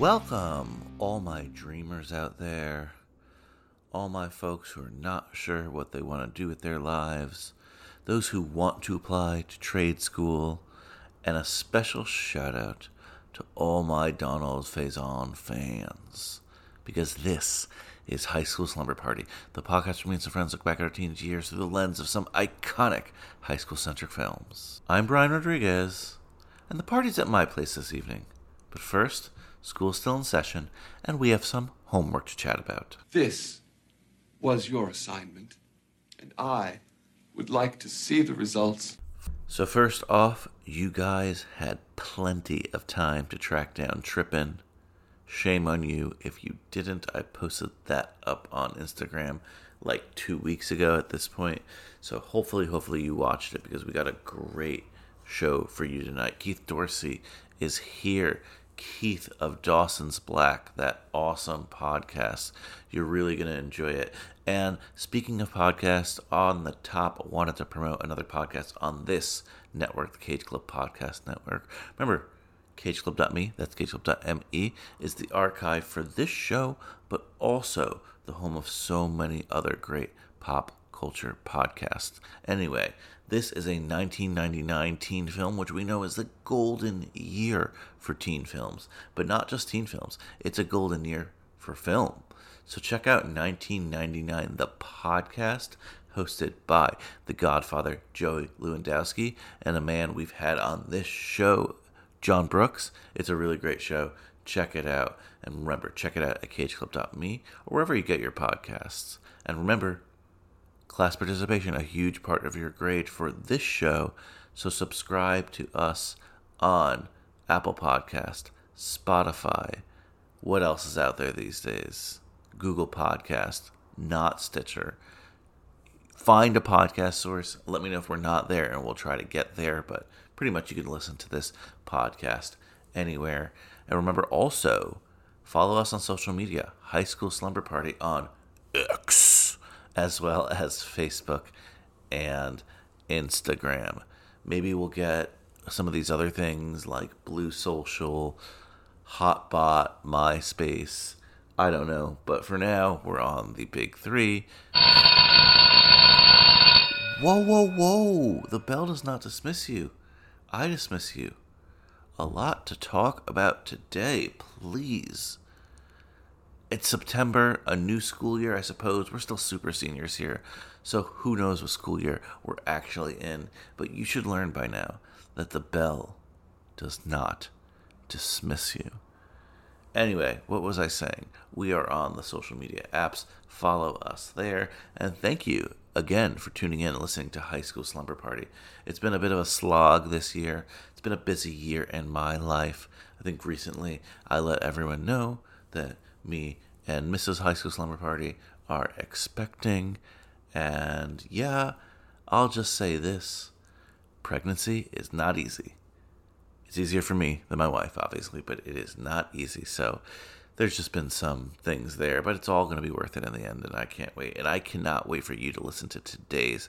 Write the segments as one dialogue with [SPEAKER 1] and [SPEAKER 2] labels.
[SPEAKER 1] Welcome, all my dreamers out there, all my folks who are not sure what they want to do with their lives, those who want to apply to trade school, and a special shout out to all my Donald Faison fans. Because this is High School Slumber Party, the podcast where me and some friends look back at our teenage years through the lens of some iconic high school centric films. I'm Brian Rodriguez, and the party's at my place this evening. But first, school's still in session, and we have some homework to chat about.
[SPEAKER 2] This was your assignment, and I would like to see the results.
[SPEAKER 1] So, first off, you guys had plenty of time to track down Trippin. Shame on you if you didn't. I posted that up on Instagram like two weeks ago at this point. So, hopefully, hopefully, you watched it because we got a great show for you tonight. Keith Dorsey is here. Keith of Dawson's Black, that awesome podcast. You're really going to enjoy it. And speaking of podcasts, on the top, I wanted to promote another podcast on this network, the Cage Club Podcast Network. Remember, cageclub.me, that's cageclub.me, is the archive for this show, but also the home of so many other great pop culture podcasts. Anyway, this is a 1999 teen film, which we know is the golden year for teen films, but not just teen films, it's a golden year for film. So check out 1999, the podcast hosted by the Godfather Joey Lewandowski and a man we've had on this show, John Brooks. It's a really great show. Check it out. And remember, check it out at cageclub.me or wherever you get your podcasts. And remember, class participation, a huge part of your grade for this show. So subscribe to us on Apple Podcast, Spotify. What else is out there these days? Google Podcast, not Stitcher. Find a podcast source. Let me know if we're not there, and we'll try to get there. But pretty much, you can listen to this podcast anywhere. And remember, also follow us on social media. High School Slumber Party on X as well as Facebook and Instagram. Maybe we'll get some of these other things like Blue Social, Hotbot, MySpace. I don't know, but for now, we're on the big three. Whoa, whoa, whoa! The bell does not dismiss you. I dismiss you. A lot to talk about today, please. It's September, a new school year, I suppose. We're still super seniors here, so who knows what school year we're actually in. But you should learn by now that the bell does not dismiss you. Anyway, what was I saying? We are on the social media apps. Follow us there. And thank you again for tuning in and listening to High School Slumber Party. It's been a bit of a slog this year. It's been a busy year in my life. I think recently I let everyone know that me and Mrs. High School Slumber Party are expecting. And yeah, I'll just say this pregnancy is not easy. It's easier for me than my wife, obviously, but it is not easy. So there's just been some things there, but it's all going to be worth it in the end, and I can't wait. And I cannot wait for you to listen to today's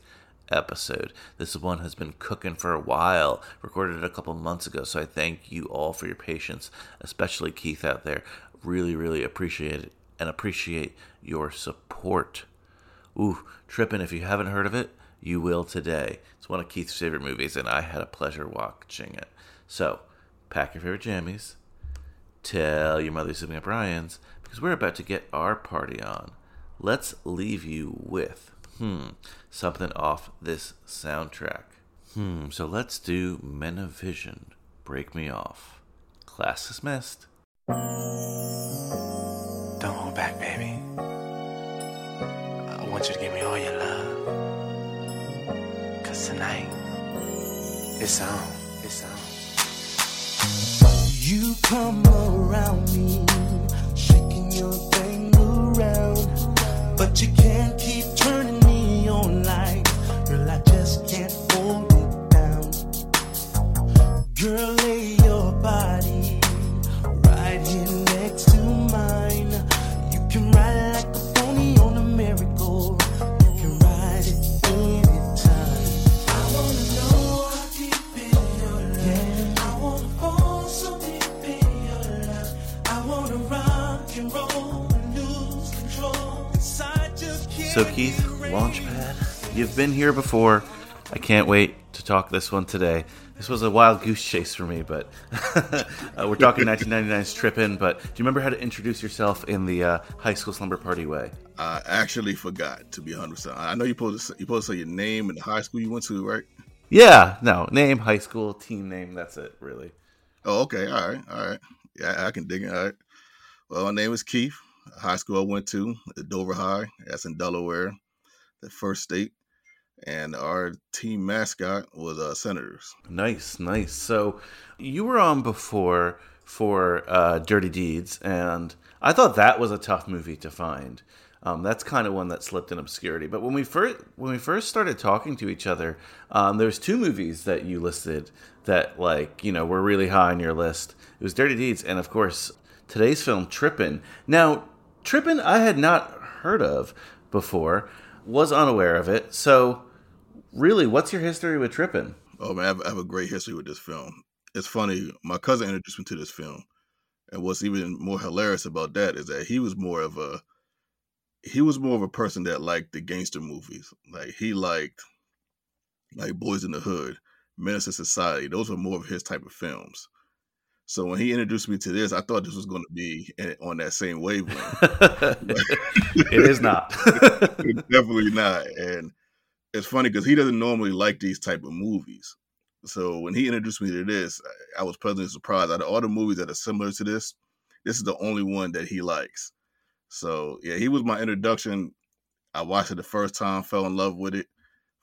[SPEAKER 1] episode. This one has been cooking for a while, recorded a couple months ago, so I thank you all for your patience, especially Keith out there. Really, really appreciate it and appreciate your support. Ooh, Trippin', if you haven't heard of it, you will today. It's one of Keith's favorite movies, and I had a pleasure watching it. So, pack your favorite jammies, tell your mother you're sleeping at Brian's, because we're about to get our party on. Let's leave you with, hmm, something off this soundtrack. Hmm, so let's do Men of Vision. Break me off. Class dismissed.
[SPEAKER 3] Don't hold back, baby. I want you to give me all your love. Cause tonight, it's on. It's on.
[SPEAKER 4] You come around me, shaking your thing around, but you can't keep Girl, lay your body right here next to mine. You can ride like a pony on a merry-go. You can ride it anytime. I wanna know how deep in your love. I wanna fall so deep in your love. I wanna rock and roll and lose control. Inside just
[SPEAKER 1] So, Keith, Launchpad, you've been here before. I can't wait talk this one today. This was a wild goose chase for me, but uh, we're talking 1999's Trippin'. But do you remember how to introduce yourself in the uh, high school slumber party way?
[SPEAKER 5] I actually forgot to be 100. percent I know you supposed to say, you supposed to say your name and the high school you went to, right?
[SPEAKER 1] Yeah, no, name, high school, team name, that's it, really.
[SPEAKER 5] Oh, okay, all right, all right. Yeah, I can dig it. All right. Well, my name is Keith. High school I went to, Dover High. That's in Delaware, the first state. And our team mascot was uh, Senators.
[SPEAKER 1] Nice, nice. So you were on before for uh, Dirty Deeds, and I thought that was a tough movie to find. Um, that's kind of one that slipped in obscurity. But when we first when we first started talking to each other, um, there was two movies that you listed that like you know were really high on your list. It was Dirty Deeds, and of course today's film Trippin'. Now Trippin' I had not heard of before, was unaware of it. So really, what's your history with Trippin'?
[SPEAKER 5] Oh man, I have, I have a great history with this film. It's funny. My cousin introduced me to this film, and what's even more hilarious about that is that he was more of a he was more of a person that liked the gangster movies. Like he liked like Boys in the Hood, Menace to Society. Those were more of his type of films. So when he introduced me to this, I thought this was going to be on that same wavelength.
[SPEAKER 1] it is not.
[SPEAKER 5] It's definitely not. And it's funny because he doesn't normally like these type of movies. So when he introduced me to this, I I was pleasantly surprised. Out of all the movies that are similar to this, this is the only one that he likes. So yeah, he was my introduction. I watched it the first time, fell in love with it,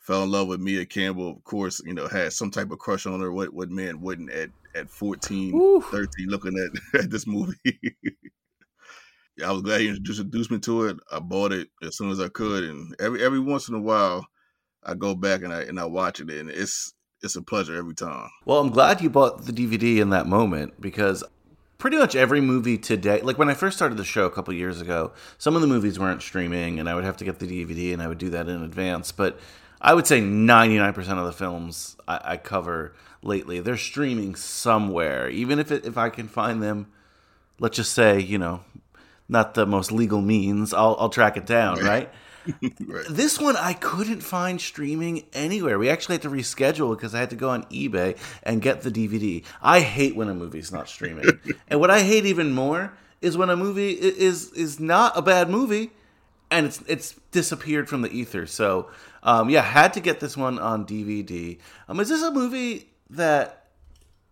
[SPEAKER 5] fell in love with Maia Campbell. Of course, you know, had some type of crush on her. What what man wouldn't at at 14,
[SPEAKER 1] Woo.
[SPEAKER 5] 13 looking at, at this movie? yeah, I was glad he introduced, introduced me to it. I bought it as soon as I could, and every every once in a while, I go back and I and I watch it, and it's it's a pleasure every time.
[SPEAKER 1] well, I'm glad you bought the DVD in that moment because pretty much every movie today, like when I first started the show a couple years ago, some of the movies weren't streaming and I would have to get the DVD and I would do that in advance. But I would say 99% of the films I, I cover lately, they're streaming somewhere. Even if, it, if I can find them, let's just say, you know, not the most legal means, I'll, I'll track it down, right?
[SPEAKER 5] Right.
[SPEAKER 1] This one I couldn't find streaming anywhere. We actually had to reschedule because I had to go on eBay and get the DVD. I hate when a movie's not streaming. and what I hate even more is when a movie is is not a bad movie and it's it's disappeared from the ether. So, um, yeah, had to get this one on DVD. Um, is this a movie that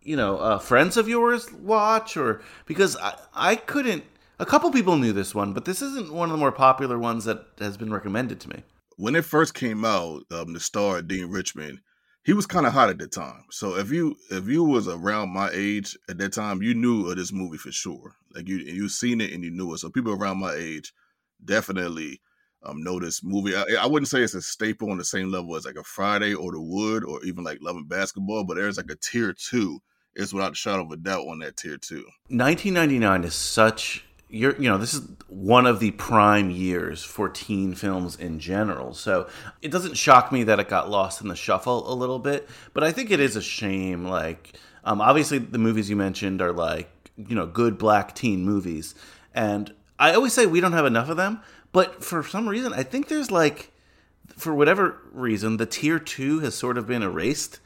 [SPEAKER 1] you know uh, friends of yours watch or because I, I couldn't a couple people knew this one but this isn't one of the more popular ones that has been recommended to me
[SPEAKER 5] when it first came out, um, the star Deon Richmond, he was kind of hot at the time. So if you if you was around my age at that time, you knew of this movie for sure. Like you you seen it and you knew it. So people around my age definitely um, know this movie. I, I wouldn't say it's a staple on the same level as like a Friday or The Wood or even like Love and Basketball, but there's like a tier two. It's without a shadow of a doubt on that tier two.
[SPEAKER 1] 1999 is such you're you know this is one of the prime years for teen films in general. So it doesn't shock me that it got lost in the shuffle a little bit but i think it is a shame like um, obviously the movies you mentioned are like you know good black teen movies and i always say we don't have enough of them but for some reason i think there's like for whatever reason the tier two has sort of been erased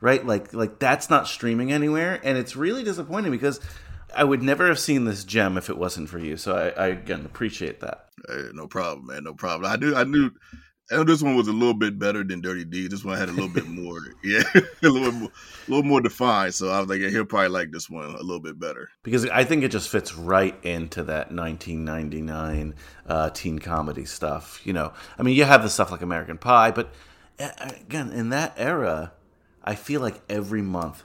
[SPEAKER 1] right? Like like that's not streaming anywhere and it's really disappointing because i would never have seen this gem if it wasn't for you so i, I again appreciate that
[SPEAKER 5] Hey, no problem, man. No problem. I knew, I knew, I know this one was a little bit better than Dirty D. This one had a little bit more, yeah, a little bit more, a little more defined. So I was like, yeah, he'll probably like this one a little bit better.
[SPEAKER 1] because I think it just fits right into that 1999 uh, teen comedy stuff. You know, I mean, you have the stuff like American Pie, but again, in that era, I feel like every month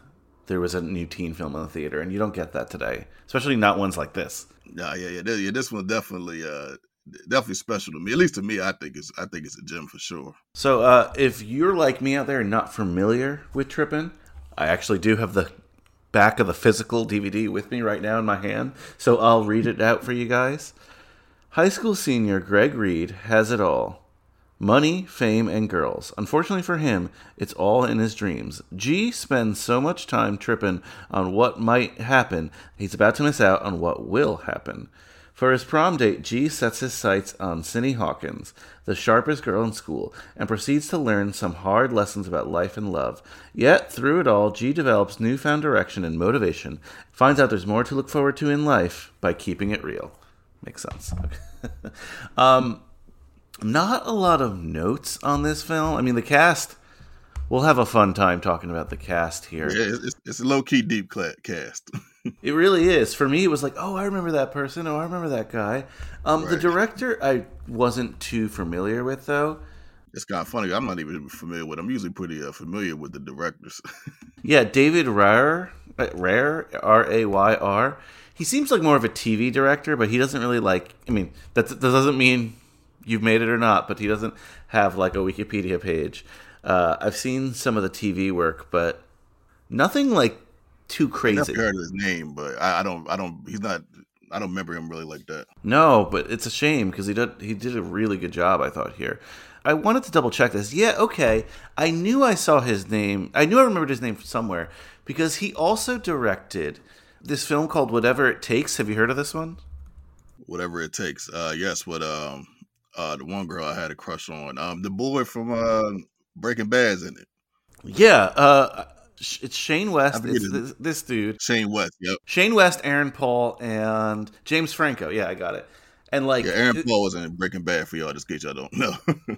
[SPEAKER 1] there was a new teen film in the theater, and you don't get that today, especially not ones like this.
[SPEAKER 5] Yeah, yeah, yeah. This, yeah, this one definitely, uh, definitely special to me. At least to me, I think it's, I think it's a gem for sure.
[SPEAKER 1] So, uh, if you're like me out there not familiar with Trippin', I actually do have the back of the physical DVD with me right now in my hand, so I'll read it out for you guys. High school senior Greg Reed has it all money, fame, and girls. Unfortunately for him, it's all in his dreams. G spends so much time tripping on what might happen, he's about to miss out on what will happen. For his prom date, G sets his sights on Cindy Hawkins, the sharpest girl in school, and proceeds to learn some hard lessons about life and love. Yet, through it all, G develops newfound direction and motivation, finds out there's more to look forward to in life by keeping it real. Makes sense. um, not a lot of notes on this film. I mean, the cast. We'll have a fun time talking about the cast here.
[SPEAKER 5] Yeah, it's, it's a low key deep cast.
[SPEAKER 1] It really is. For me, it was like, oh, I remember that person. Oh, I remember that guy. Um, The director, I wasn't too familiar with, though.
[SPEAKER 5] it's kind of funny. I'm not even familiar with. I'm usually pretty uh, familiar with the directors.
[SPEAKER 1] Yeah, David Rare, uh, Rare, R A Y R. He seems like more of a TV director, but he doesn't really like. I mean, that, that doesn't mean you've made it or not, but he doesn't have like a Wikipedia page. Uh, I've seen some of the TV work, but nothing like too crazy.
[SPEAKER 5] I've heard his name, but I, I don't. I don't. He's not. I don't remember him really like that.
[SPEAKER 1] No, but it's a shame because he did he did a really good job. I thought here. I wanted to double check this. Yeah, okay. I knew I saw his name. I knew I remembered his name from somewhere because he also directed this film called Whatever It Takes. Have you heard of this one?
[SPEAKER 5] Whatever it takes. Uh, yes. What um, uh, the one girl I had a crush on. Um, the boy from uh, Breaking Bad's in it.
[SPEAKER 1] Yeah, uh, it's Shane West. It's this, this dude.
[SPEAKER 5] Shane West. Yep.
[SPEAKER 1] Shane West, Aaron Paul, and James Franco. Yeah, I got it. And like,
[SPEAKER 5] Yeah, Aaron
[SPEAKER 1] it-
[SPEAKER 5] Paul was in Breaking Bad for y'all. Just in case y'all don't know.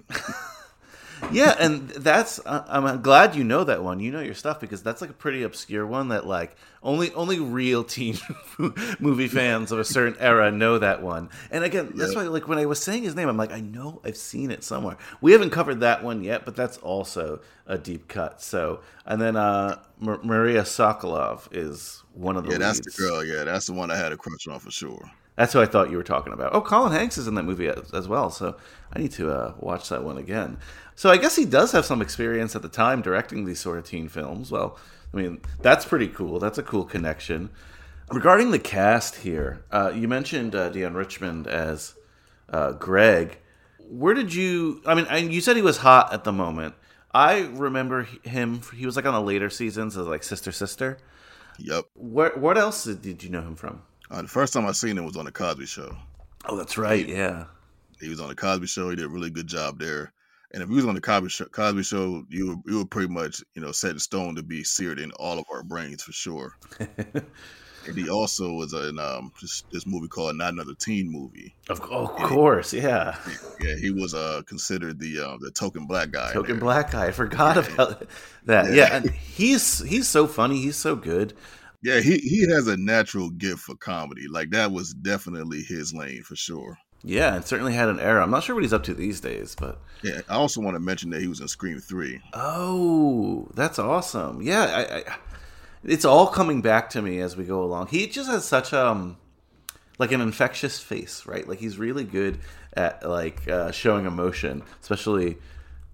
[SPEAKER 1] yeah, and that's uh, I'm glad you know that one. You know your stuff because that's like a pretty obscure one that like only only real teen movie fans of a certain era know that one. And again, that's
[SPEAKER 5] Yeah.
[SPEAKER 1] why like when I was saying his name, I'm like I know I've seen it somewhere. We haven't covered that one yet, but that's also a deep cut. So and then uh Mar- Marla Sokoloff is one of the
[SPEAKER 5] yeah, that's the
[SPEAKER 1] leads.
[SPEAKER 5] girl. Yeah, that's the one I had a crush on for sure.
[SPEAKER 1] That's who I thought you were talking about. Oh, Colin Hanks is in that movie as, as well, so I need to uh, watch that one again. So I guess he does have some experience at the time directing these sort of teen films. Well, I mean, that's pretty cool. That's a cool connection. Regarding the cast here, uh, you mentioned uh, Deon Richmond as uh, Greg. Where did you? I mean, you said he was hot at the moment. I remember him. He was like on the later seasons as like Sister Sister.
[SPEAKER 5] Yep.
[SPEAKER 1] Where? What else did you know him from?
[SPEAKER 5] Uh, the first time I seen him was on the Cosby Show.
[SPEAKER 1] Oh, that's right. Yeah.
[SPEAKER 5] He was on the Cosby Show. He did a really good job there. And if he was on the Cosby Show, Cosby Show, you were, you were pretty much you know set in stone to be seared in all of our brains for sure. and he also was in um this, this movie called Not Another Teen Movie.
[SPEAKER 1] Of, of course, yeah.
[SPEAKER 5] Yeah, he was uh considered the uh, the token black guy.
[SPEAKER 1] Token
[SPEAKER 5] there.
[SPEAKER 1] black guy. I forgot about that.
[SPEAKER 5] Yeah.
[SPEAKER 1] Yeah, and he's he's so funny. He's so good.
[SPEAKER 5] Yeah, he he has a natural gift for comedy. Like that was definitely his lane for sure.
[SPEAKER 1] Yeah, and certainly had an era. I'm not sure what he's up to these days, but
[SPEAKER 5] Yeah, I also want to mention that he was in Scream Three.
[SPEAKER 1] oh, that's awesome. Yeah, I, I, it's all coming back to me as we go along. He just has such um like an infectious face, right? Like he's really good at like uh, showing emotion, especially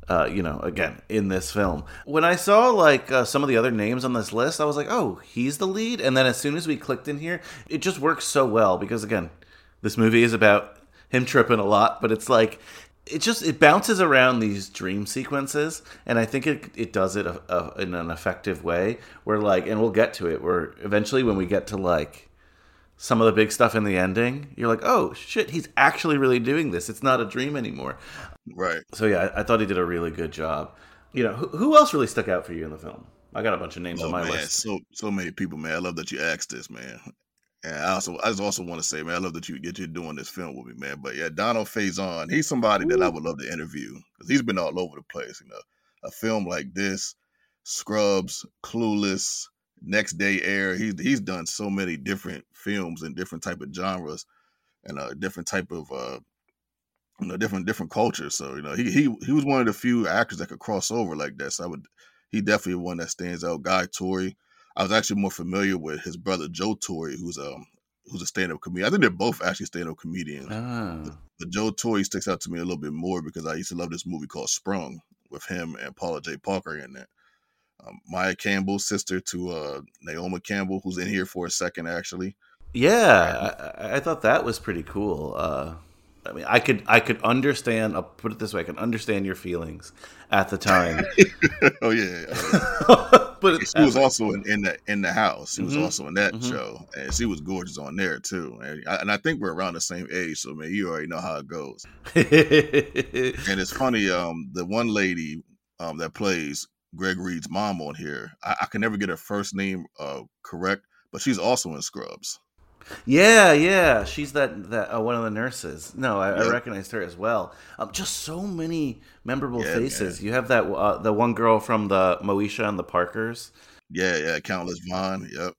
[SPEAKER 1] uh, you know, again in this film. When I saw like uh, some of the other names on this list, I was like, oh, he's the lead. And then as soon as we clicked in here, it just works so well because again, this movie is about him tripping a lot, but it's like it just it bounces around these dream sequences, and I think it it does it uh, uh, in an effective way. Where like, and we'll get to it. Where eventually, when we get to like some of the big stuff in the ending, you're like, oh shit, he's actually really doing this. It's not a dream anymore.
[SPEAKER 5] Right.
[SPEAKER 1] So yeah, I, I thought he did a really good job. You know, who, who else really stuck out for you in the film? I got a bunch of names
[SPEAKER 5] Oh
[SPEAKER 1] on my
[SPEAKER 5] man,
[SPEAKER 1] list.
[SPEAKER 5] so so many people, man. I love that you asked this, man. And I also, I just also want to say, man, I love that you get you doing this film with me, man. But yeah, Donald Faison, he's somebody that I would love to interview because he's been all over the place. You know, a film like this, Scrubs, Clueless, Next Day Air. He's he's done so many different films and different type of genres and a different type of uh, you know, different different cultures. So you know, he he he was one of the few actors that could cross over like that. So I would, he definitely one that stands out. Guy Torry. I was actually more familiar with his brother Joe Torry, who's um who's a stand up comedian. I think they're both actually stand up comedians.
[SPEAKER 1] Ah.
[SPEAKER 5] But Joe Torry sticks out to me a little bit more because I used to love this movie called Sprung with him and Paula Jai Parker in it. Um, Maia Campbell, sister to uh, Naomi Campbell, who's in here for a second actually.
[SPEAKER 1] Yeah, I, I thought that was pretty cool. Uh, I mean, I could I could understand. I'll put it this way: I can understand your feelings at the time,
[SPEAKER 5] oh yeah, yeah.
[SPEAKER 1] but
[SPEAKER 5] she was also in, in the in the house. She was
[SPEAKER 1] Mhm.
[SPEAKER 5] also in that
[SPEAKER 1] Mhm.
[SPEAKER 5] show, and she was gorgeous on there too. And I, and I think we're around the same age, so man, you already know how it goes. And it's funny, um, the one lady um that plays Greg Reed's mom on here, I, I can never get her first name uh correct, but she's also in Scrubs.
[SPEAKER 1] Yeah, yeah, she's that that uh, one of the nurses. No, I, I recognized her as well. Um, just so many memorable
[SPEAKER 5] Yeah,
[SPEAKER 1] faces. You have that uh, the one girl from the Moesha and the Parkers.
[SPEAKER 5] Yeah, yeah, Countess Vaughn. Yep.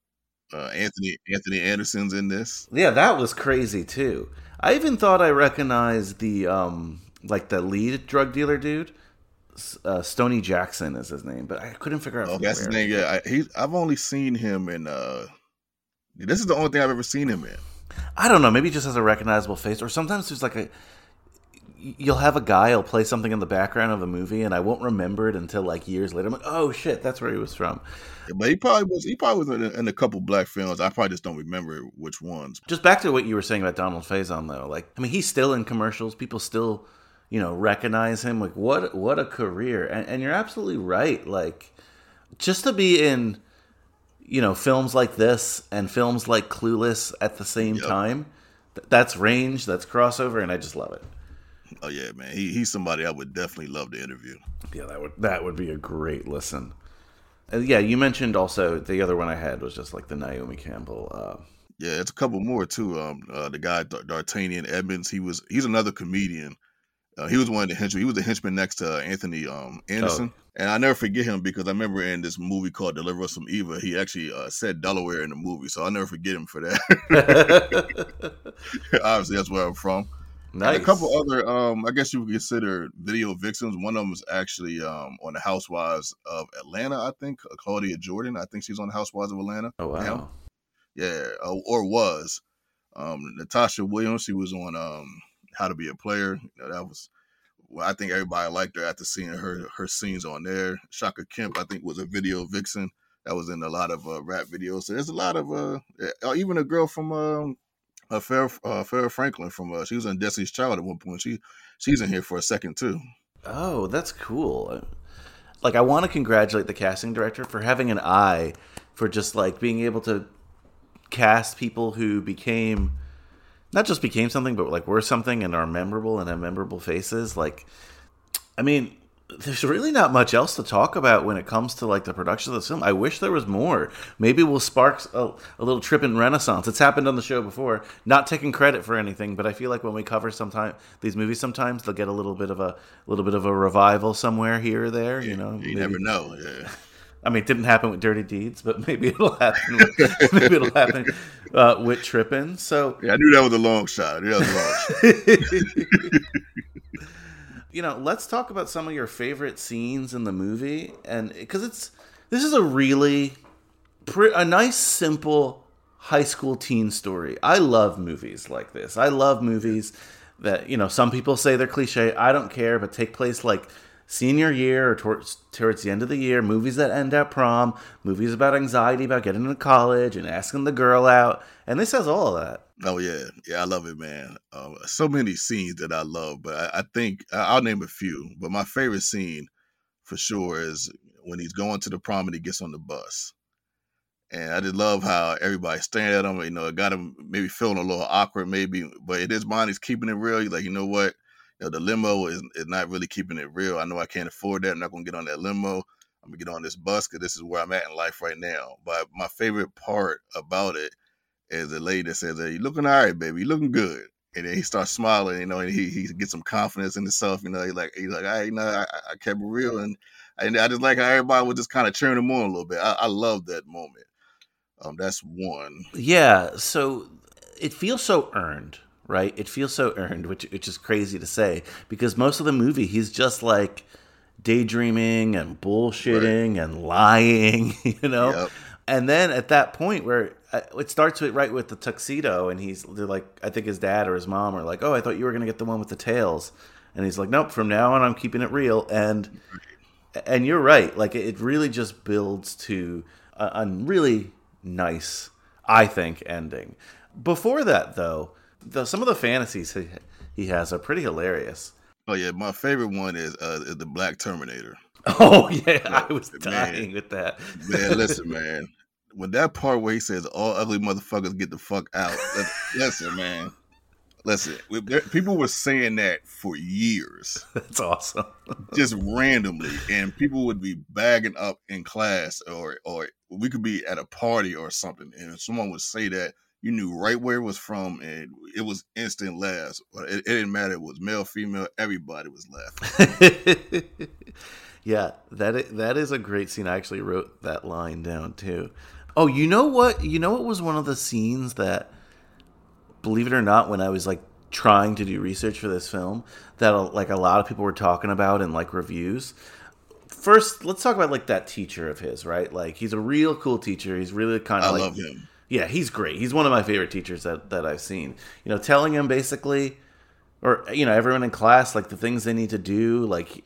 [SPEAKER 5] Uh, Anthony Anthony Anderson's in this.
[SPEAKER 1] Yeah, that was crazy too. I even thought I recognized the um like the lead drug dealer dude. Uh, Stoney Jackson is his name, but I couldn't figure out.
[SPEAKER 5] Oh, that's his name. Yeah, I, he. I've only seen him in. uh This is the only thing I've ever seen him in.
[SPEAKER 1] I don't know. Maybe he just has a recognizable face, or sometimes there's like a. You'll have a guy He'll play something in the background of a movie, and I won't remember it until like years later. I'm like, oh shit, that's where he was from.
[SPEAKER 5] But he probably was. He probably was in a, in a couple black films. I probably just don't remember which ones.
[SPEAKER 1] Just back to what you were saying about Donald Faison, though. Like, I mean, he's still in commercials. People still, you know, recognize him. Like, what what a career! And, and you're absolutely right. Like, just to be in, you know, films like this and films like Clueless at the same
[SPEAKER 5] Yep.
[SPEAKER 1] time, that's range, that's crossover, and I just love it.
[SPEAKER 5] Oh yeah, man. He he's somebody I would definitely love to interview.
[SPEAKER 1] Yeah, that would that would be a great listen. Uh, yeah, you mentioned also the other one I had was just like the Naomi Campbell. Uh,
[SPEAKER 5] Yeah, it's a couple more too. Um, uh, the guy Dar- D'Artagnan Edmonds. He was he's another comedian. Uh, he was one of the henchmen. He was the henchman next to uh, Anthony um, Anderson, and I never forget him because I remember in this movie called Deliver Us from Eva, he actually uh, said Delaware in the movie, so I'll never forget him for that. Obviously, that's where I'm from.
[SPEAKER 1] nice.
[SPEAKER 5] And a couple other, um, I guess you would consider video victims. One of them was actually um, on the Housewives of Atlanta, I think. uh, Claudia Jordan. I think she's on the Housewives of Atlanta.
[SPEAKER 1] Oh wow.
[SPEAKER 5] now. Yeah, or was. Um, Natasha Williams, she was on um, How to Be a Player. You know, that was, I think everybody liked her after seeing her her scenes on there. Shaka Kemp, I think, was a video vixen that was in a lot of uh, rap videos. So there's a lot of, uh, uh, even a girl from um, uh, Farrah, uh, Farrah Franklin from, uh, she was in Destiny's Child at one point. She She's in here for a second too.
[SPEAKER 1] Oh, that's cool. Like, I want to congratulate the casting director for having an eye for just like being able to cast people who became not just became something, but like were something and are memorable and have memorable faces. Like, I mean, there's really not much else to talk about when it comes to like the production of the film. I wish there was more. Maybe we'll spark a, a little Trippin' Renaissance. It's happened on the show before. Not taking credit for anything, but I feel like when we cover sometime these movies, sometimes they'll get a little bit of a little bit of a revival somewhere here or there. You know,
[SPEAKER 5] You
[SPEAKER 1] maybe-
[SPEAKER 5] never know. Yeah.
[SPEAKER 1] I mean, it didn't happen with Dirty Deeds, but maybe it'll happen. With, maybe it'll happen uh, with Trippin'. So
[SPEAKER 5] yeah, I knew that was a long shot. That was a long shot.
[SPEAKER 1] you know, let's talk about some of your favorite scenes in the movie, and because it's this is a really a nice, simple high school teen story. I love movies like this. I love movies that you know some people say they're cliche. I don't care, but take place like senior year or towards towards the end of the year. Movies that end at prom. Movies about anxiety about getting into college and asking the girl out. And this has all of that.
[SPEAKER 5] Oh yeah, yeah, I love it, man. Um, so many scenes that I love, but I, I think I'll name a few. But my favorite scene, for sure, is when he's going to the prom and he gets on the bus, and I just love how everybody's staring at him. You know, it got him maybe feeling a little awkward, maybe, but in his mind, he's keeping it real. He's like, you know what, know, the limo is is not really keeping it real. I know I can't afford that. I'm not gonna get on that limo. I'm gonna get on this bus because this is where I'm at in life right now. But my favorite part about it is the lady that says, "Hey, you looking all right, baby? You looking good." And then he starts smiling, you know, and he he gets some confidence in himself, you know. He's like, he's like, I, you know, I, I kept it real, and and I just like how everybody was just kind of cheering him on a little bit. I, I love that moment. Um, that's one.
[SPEAKER 1] Yeah, so it feels so earned, right? It feels so earned, which which is crazy to say because most of the movie he's just like daydreaming and bullshitting and lying, you know.
[SPEAKER 5] Yep.
[SPEAKER 1] And then at that point where uh, it starts with right with the tuxedo, and he's they're like, I think his dad or his mom are like, "Oh, I thought you were gonna get the one with the tails," and he's like, "Nope, from now on, I'm keeping it real." And and you're right, like it really just builds to a, a really nice, I think, ending. Before that, though, the, some of the fantasies he, he has are pretty hilarious.
[SPEAKER 5] Oh yeah, my favorite one is uh is the Black Terminator.
[SPEAKER 1] Oh yeah, I was
[SPEAKER 5] Man.
[SPEAKER 1] dying with that.
[SPEAKER 5] Man, listen, man. When that part where he says all ugly motherfuckers get the fuck out. Listen, man. Listen, people were saying that for years,
[SPEAKER 1] That's awesome.
[SPEAKER 5] just randomly, and people would be bagging up in class, or or we could be at a party or something, and someone would say that you knew right where it was from, and it was instant laughs. But it, it didn't matter; it was male, female, everybody was laughing.
[SPEAKER 1] yeah, that that is a great scene. I actually wrote that line down too. Oh, you know what? You know what was one of the scenes that, believe it or not, when I was like trying to do research for this film, that uh, like a lot of people were talking about in like reviews. First, let's talk about like that teacher of his, right? Like he's a real cool teacher. He's really kind
[SPEAKER 5] I
[SPEAKER 1] of like
[SPEAKER 5] love him.
[SPEAKER 1] Yeah, he's great. He's one of my favorite teachers that, that I've seen. You know, telling him basically, or you know, everyone in class like the things they need to do. Like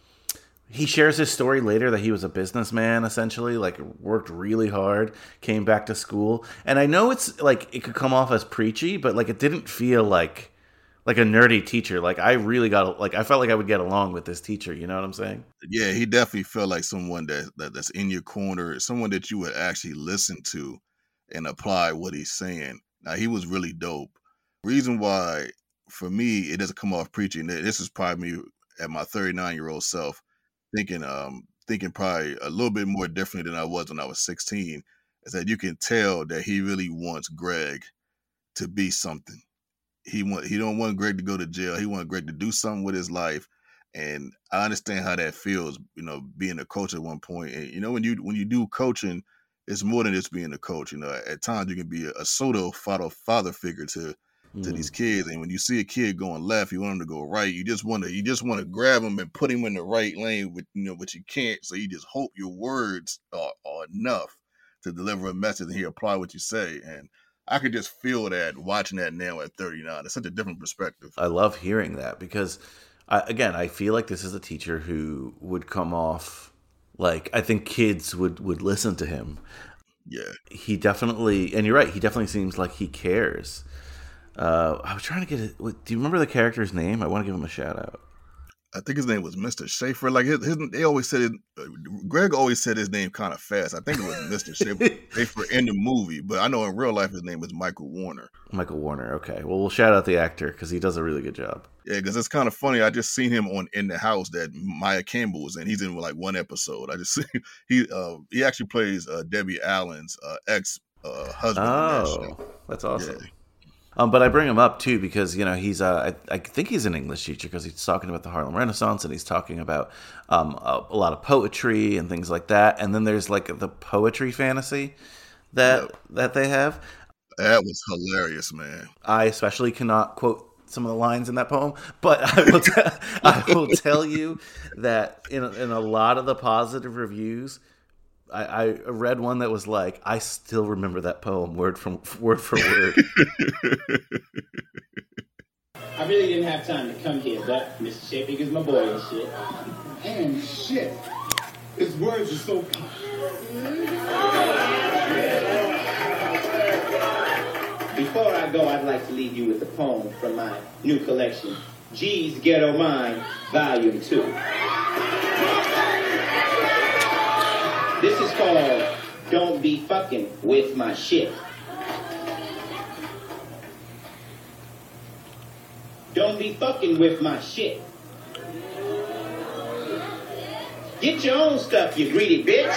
[SPEAKER 1] he shares his story later that he was a businessman essentially, like worked really hard, came back to school, and I know it's like it could come off as preachy, but like it didn't feel like like a nerdy teacher. Like I really got like I felt like I would get along with this teacher. You know what I'm saying?
[SPEAKER 5] Yeah, he definitely felt like someone that, that that's in your corner, someone that you would actually listen to and apply what he's saying. Now he was really dope. Reason why, for me, it doesn't come off preaching. This is probably me at my 39 year old self thinking, um, thinking probably a little bit more differently than I was when I was 16. Is that you can tell that he really wants Greg to be something. He want he don't want Greg to go to jail. He want Greg to do something with his life and I understand how that feels, you know, being a coach at one point. And you know, when you when you do coaching, it's more than just being a coach. You know, at times you can be a, a pseudo father father figure to to these mm. kids, and when you see a kid going left, you want him to go right. You just want to you just want to grab him and put him in the right lane, with you know, but you can't. So you just hope your words are, are enough to deliver a message, and he apply what you say. And I could just feel that watching that now at 39. It's such a different perspective.
[SPEAKER 1] I love hearing that because, I, again, I feel like this is a teacher who would come off like I think kids would would listen to him.
[SPEAKER 5] Yeah.
[SPEAKER 1] He definitely, and you're right. He definitely seems like he cares. Uh, I was trying to get it. Do you remember the character's name? I want to give him a shout out.
[SPEAKER 5] I think his name was Mr. Schaefer. Like his, his they always said it. Uh, Greg always said his name kind of fast. I think it was Mr. Schaefer, in the movie, but I know in real life his name is Michael Warren.
[SPEAKER 1] Michael Warren. Okay, well, we'll shout out the actor because he does a really good job.
[SPEAKER 5] Yeah, because it's kind of funny. I just seen him on In the House that Maia Campbell was in. He's in like one episode. I just see he uh, he actually plays uh, Debbie Allen's uh, ex uh, husband. in that.
[SPEAKER 1] Oh, that's awesome.
[SPEAKER 5] Yeah.
[SPEAKER 1] Um, but I bring him up too because you know he's uh, I, I think he's an English teacher because he's talking about the Harlem Renaissance and he's talking about um, a, a lot of poetry and things like that. And then there's like the poetry fantasy that
[SPEAKER 5] Yep.
[SPEAKER 1] that they have.
[SPEAKER 5] That was hilarious, man.
[SPEAKER 1] I especially cannot quote some of the lines in that poem, but I will, t- I will tell you that in, in a lot of the positive reviews, I, I read one that was like, I still remember that poem word from word for word.
[SPEAKER 6] I really didn't have time to come here, but Mr. Shaping is my boy and shit.
[SPEAKER 7] And shit. His words are so
[SPEAKER 6] Before I go, I'd like to leave you with a poem from my new collection, G's Ghetto Mind, Volume 2. Don't Be Fucking With My Shit. Don't be fucking with my shit. Get your own stuff, you greedy bitch.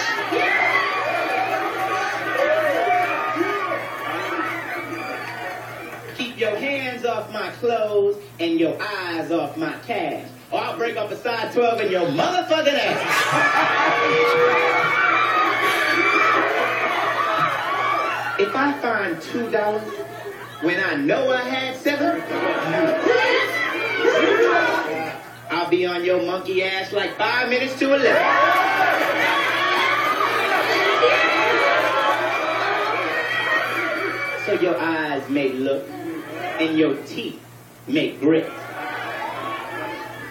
[SPEAKER 6] Keep your hands off my clothes and your eyes off my cash. Or I'll break off a side 12 in your motherfucking ass. if I find $2 when I know I had seven, I'll be on your monkey ass like five minutes to 11. So your eyes may look and your teeth may grit.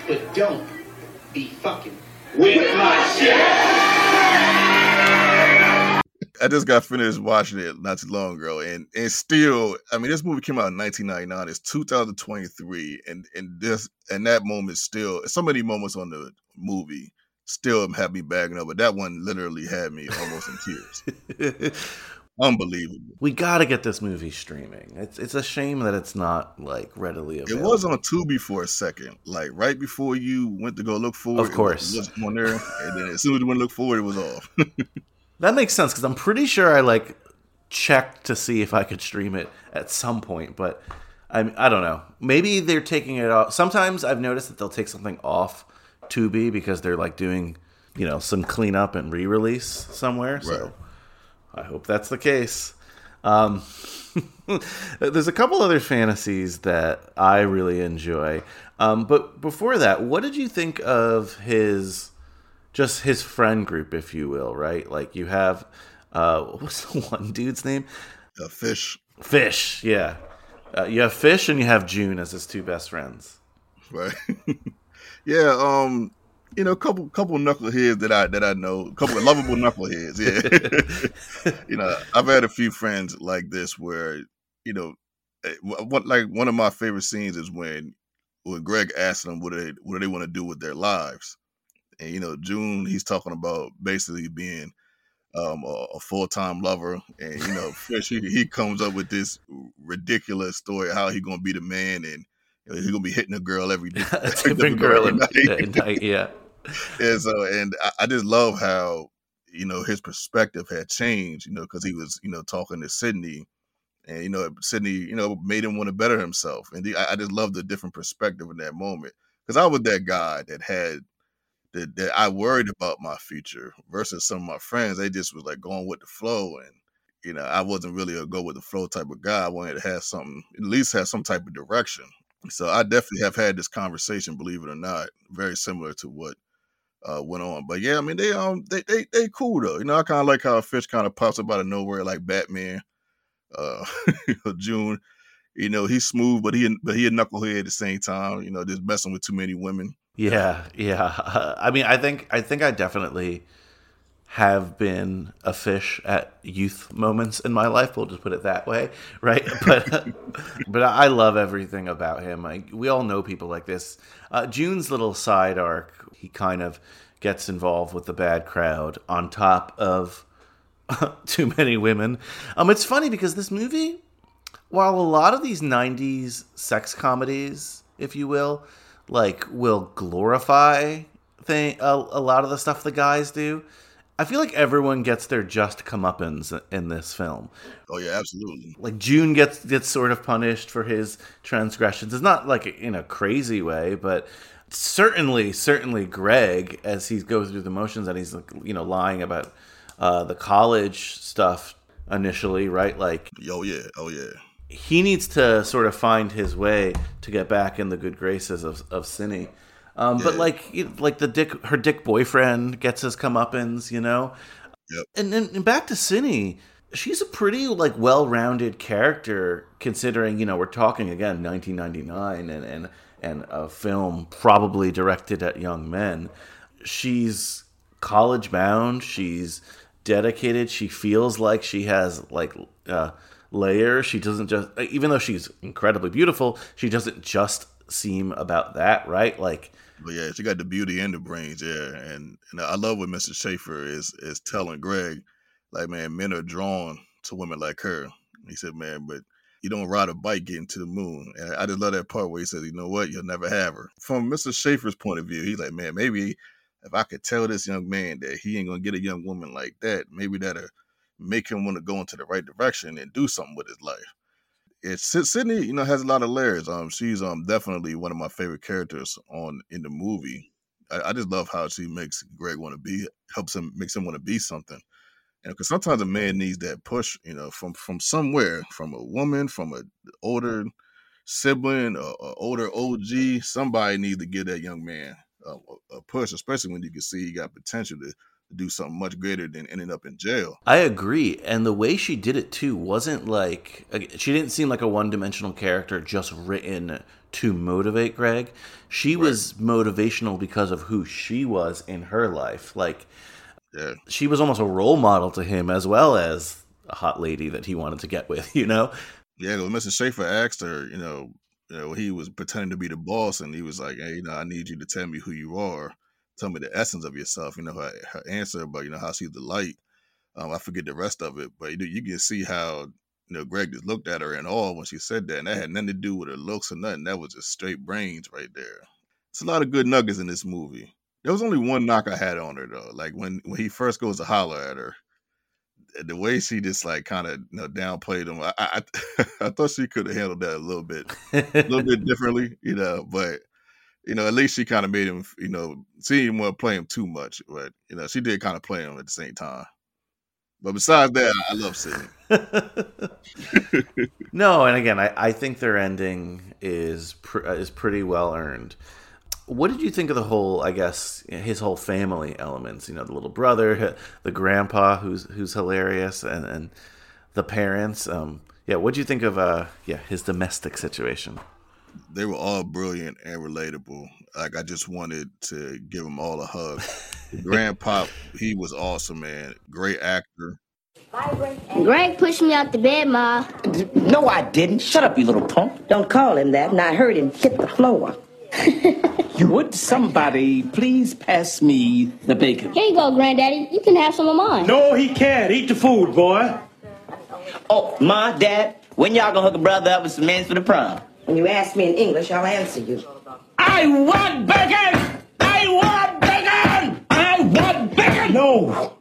[SPEAKER 6] But don't be fucking with my shit.
[SPEAKER 5] I just got finished watching it not too long ago, and and still, I mean, this movie came out in 1999. It's 2023, and and this and that moment still, so many moments on the movie still have me bagging up, but that one literally had me almost in tears. Unbelievable.
[SPEAKER 1] We got to get this movie streaming. It's it's a shame that it's not like readily available.
[SPEAKER 5] It was on Tubi for a second, like right before you went to go look for it.
[SPEAKER 1] Of course.
[SPEAKER 5] it was on there, and then as soon as you went to look for it, it was off.
[SPEAKER 1] That makes sense because I'm pretty sure I like checked to see if I could stream it at some point, but I I don't know. Maybe they're taking it off. Sometimes I've noticed that they'll take something off Tubi because they're like doing you know some cleanup and re-release somewhere. So
[SPEAKER 5] Right.
[SPEAKER 1] I hope that's the case. Um, there's a couple other fantasies that I really enjoy. Um, but before that, what did you think of his, just his friend group, if you will, right? Like you have, uh, what's the one dude's name?
[SPEAKER 5] a fish,
[SPEAKER 1] Fish, yeah. Uh, you have Fish and you have June as his two best friends.
[SPEAKER 5] right? yeah, um, you know, a couple couple knuckleheads that I that I know, a couple of lovable knuckleheads. Yeah, you know, I've had a few friends like this where you know, eh, what like one of my favorite scenes is when when Greg asks them what do they what do they want to do with their lives, and you know, June he's talking about basically being um, a, a full time lover, and you know, Fish he, he comes up with this ridiculous story how he gonna be the man and. you know, He's gonna be hitting a girl every day.
[SPEAKER 1] different girl at night, yeah.
[SPEAKER 5] and so and I, I just love how you know his perspective had changed you know because he was you know talking to Cindy and you know Cindy you know made him want to better himself and the, I, I just love the different perspective in that moment because i was that guy that had that, that i worried about my future versus some of my friends they just was like going with the flow and you know i wasn't really a go with the flow type of guy i wanted to have something at least have some type of direction so i definitely have had this conversation believe it or not very similar to what uh, went on. But yeah, I mean they um they they they cool though. You know, I kind of like how a fish kind of pops up out of nowhere like Batman. Uh, June, you know, he's smooth, but he but he a knucklehead at the same time. You know, just messing with too many women.
[SPEAKER 1] Yeah, yeah. I mean, I think I think I definitely have been a fish at youth moments in my life. We'll just put it that way, right? But but I love everything about him. I, we all know people like this. Uh, June's little side arc. He kind of gets involved with the bad crowd on top of too many women. Um, it's funny because this movie, while a lot of these '90s sex comedies, if you will, like will glorify thing a, a lot of the stuff the guys do. I feel like everyone gets their just comeuppance in this film.
[SPEAKER 5] Oh yeah, absolutely.
[SPEAKER 1] Like June gets gets sort of punished for his transgressions. It's not like in a crazy way, but certainly, certainly Greg, as he goes through the motions and he's like, you know lying about uh, the college stuff initially, right? Like
[SPEAKER 5] Oh yeah, oh yeah.
[SPEAKER 1] He needs to sort of find his way to get back in the good graces of of Cindy. Um, But
[SPEAKER 5] Yeah.
[SPEAKER 1] like, you- like the dick, her dick boyfriend gets his comeuppance, you know.
[SPEAKER 5] Yep.
[SPEAKER 1] And then and back to Cindy, she's a pretty like well-rounded character considering you know we're talking again 1999 and and and a film probably directed at young men. She's college bound. She's dedicated. She feels like she has like uh, layers. She doesn't just even though she's incredibly beautiful, she doesn't just seem about that, right? Like
[SPEAKER 5] But yeah, she got the beauty and the brains, yeah. And and I love what Mr. Schaefer is is telling Greg, like, man, men are drawn to women like her. He said, man, but you don't ride a bike getting to the moon. And I just love that part where he says, you know what, you'll never have her. From Mr. Schaefer's point of view, he's like, man, maybe if I could tell this young man that he ain't gonna get a young woman like that, maybe that'll make him want to go into the right direction and do something with his life. it's Cindy, you know, has a lot of layers. Um, she's um definitely one of my favorite characters on in the movie. I, I just love how she makes Greg want to be, helps him, makes him want to be something. And because sometimes a man needs that push, you know, from from somewhere, from a woman, from a older sibling, a older OG. Somebody needs to give that young man a, a push, especially when you can see he got potential to do something much greater than ending up in jail.
[SPEAKER 1] I agree. And the way she did it too wasn't like she didn't seem like a one-dimensional character just written to motivate Greg. She was motivational because of who she was in her life. Like
[SPEAKER 5] Yeah.
[SPEAKER 1] she was almost a role model to him as well as a hot lady that he wanted to get with, you know?
[SPEAKER 5] Yeah, because Mr. Schaefer asked her, you know, you know, he was pretending to be the boss, and he was like, "Hey, you know, I need you to tell me who you are, tell me the essence of yourself." You know, her, her answer, but you know how she's the light. Um, I forget the rest of it, but you, you can see how you know Greg just looked at her in awe when she said that, and that had nothing to do with her looks or nothing. That was just straight brains right there. It's a lot of good nuggets in this movie. There was only one knock I had on her though. Like when when he first goes to holler at her, the way she just like kind of you know downplayed him. I I, I thought she could have handled that a little bit, a little bit differently, you know. But you know, at least she kind of made him, you know, she didn't want to play him too much, but you know, she did kind of play him at the same time. But besides that, I, love Sydney.
[SPEAKER 1] No, and again, I, I think their ending is pr- uh, is pretty well earned. What did you think of the whole? I guess his whole family elements. You know, the little brother, the grandpa, who's who's hilarious, and and the parents. Um, yeah, what do you think of? Uh, yeah, his domestic situation.
[SPEAKER 5] They were all brilliant and relatable. Like I just wanted to give them all a hug. The grandpa, he was awesome, man. Great actor.
[SPEAKER 8] Greg pushed me out the bed, Ma.
[SPEAKER 9] No, I didn't. Shut up, you little punk. Don't call him that, and I heard him hit the floor. Would somebody please pass me the bacon?
[SPEAKER 8] Here you go, Granddaddy. You can have some of mine.
[SPEAKER 9] No, he can't. Eat the food, boy. Oh, Ma, Dad, when y'all gonna hook a brother up with some men for the prom?
[SPEAKER 10] When you ask me in English, I'll answer you.
[SPEAKER 9] I want bacon! I want bacon! I want bacon!
[SPEAKER 10] No.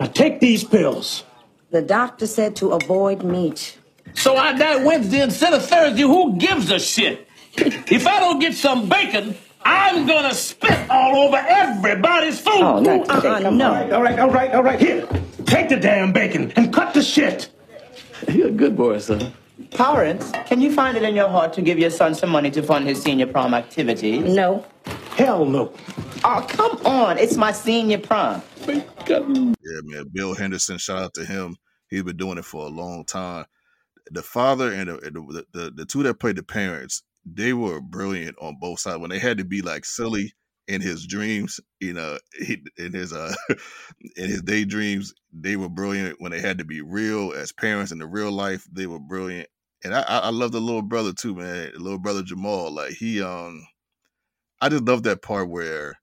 [SPEAKER 10] Now take these pills. The doctor said to avoid meat.
[SPEAKER 9] So I die Wednesday instead of Thursday. Who gives a shit? If I don't get some bacon, I'm gonna spit all over everybody's food.
[SPEAKER 10] Oh, not uh-uh, today.
[SPEAKER 9] Uh-uh, no.
[SPEAKER 10] on.
[SPEAKER 9] All right, all right, all right. Here, take the damn bacon and cut the shit. You're a good boy, son. Parents, can you find it in your heart to give your son some money to fund his senior prom activities?
[SPEAKER 10] No.
[SPEAKER 9] Hell no. Oh, come on. It's my senior prom.
[SPEAKER 5] Yeah, man. Bill Henderson, shout out to him. He's been doing it for a long time. The father and the the, the, the two that played the parents, they were brilliant on both sides. When they had to be like silly in his dreams, you know, he, in his uh in his daydreams, they were brilliant. When they had to be real as parents in the real life, they were brilliant. And I, I love the little brother too, man. Little brother Jamal, like he um, I just love that part where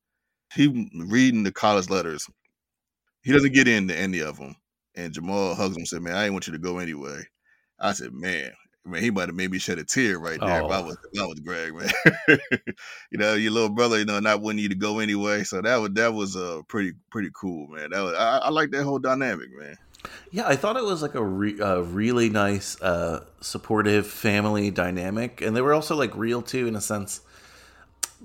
[SPEAKER 5] he reading the college letters. He doesn't get into any of them, and Jamal hugs him and said, "Man, I didn't want you to go anyway." I said, "Man." Man, he might have made me shed a tear right there if I
[SPEAKER 1] Oh.
[SPEAKER 5] was if I was Greg, man. you know, your little brother, you know, not wanting you to go anyway. So that was that was uh pretty pretty cool, man. That was I, I like that whole dynamic, man.
[SPEAKER 1] Yeah, I thought it was like a, re- a really nice, uh, supportive family dynamic, and they were also like real too, in a sense.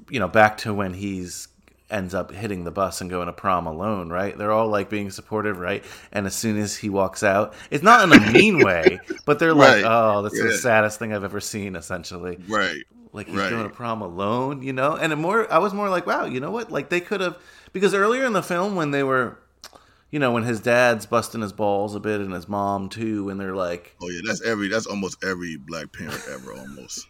[SPEAKER 1] You know, back to when he's ends up hitting the bus and going to prom alone, right? They're all like being supportive, right? And as soon as he walks out, it's not in a mean way, but they're like,
[SPEAKER 5] Right.
[SPEAKER 1] "Oh, that's the saddest thing I've ever seen." Essentially,
[SPEAKER 5] Right.
[SPEAKER 1] like he's
[SPEAKER 5] Right.
[SPEAKER 1] going to prom alone, you know. And it more, I was more like, "Wow, you know what? Like they could have," because earlier in the film when they were you know, when his dad's busting his balls a bit and his mom too, and they're like,
[SPEAKER 5] Oh yeah, that's every that's almost every black parent ever almost.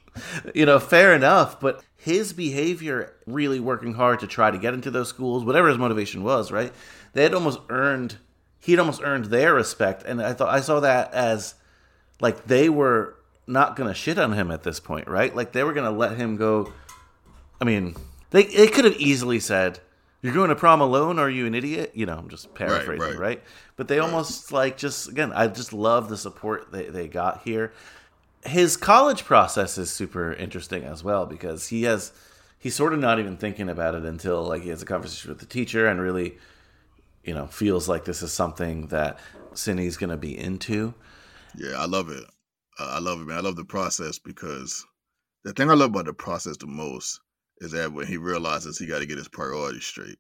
[SPEAKER 1] You know, fair enough, but his behavior really working hard to try to get into those schools, whatever his motivation was, right? They had almost earned he'd almost earned their respect and I thought I saw that as like they were not going to shit on him at this point, right? Like they were going to let him go I mean, they they could have easily said, "You're going to prom alone? Are you an idiot?" You know, I'm just paraphrasing, right?
[SPEAKER 5] right.
[SPEAKER 1] But they almost like just again, I just love the support they they got here. His college process is super interesting as well because he has he's sort of not even thinking about it until like he has a conversation with the teacher and really, you know, feels like this is something that Cindy's going to be into.
[SPEAKER 5] Yeah, I love it. Uh, I love it, man. I love the process because the thing I love about the process the most is that when he realizes he got to get his priorities straight,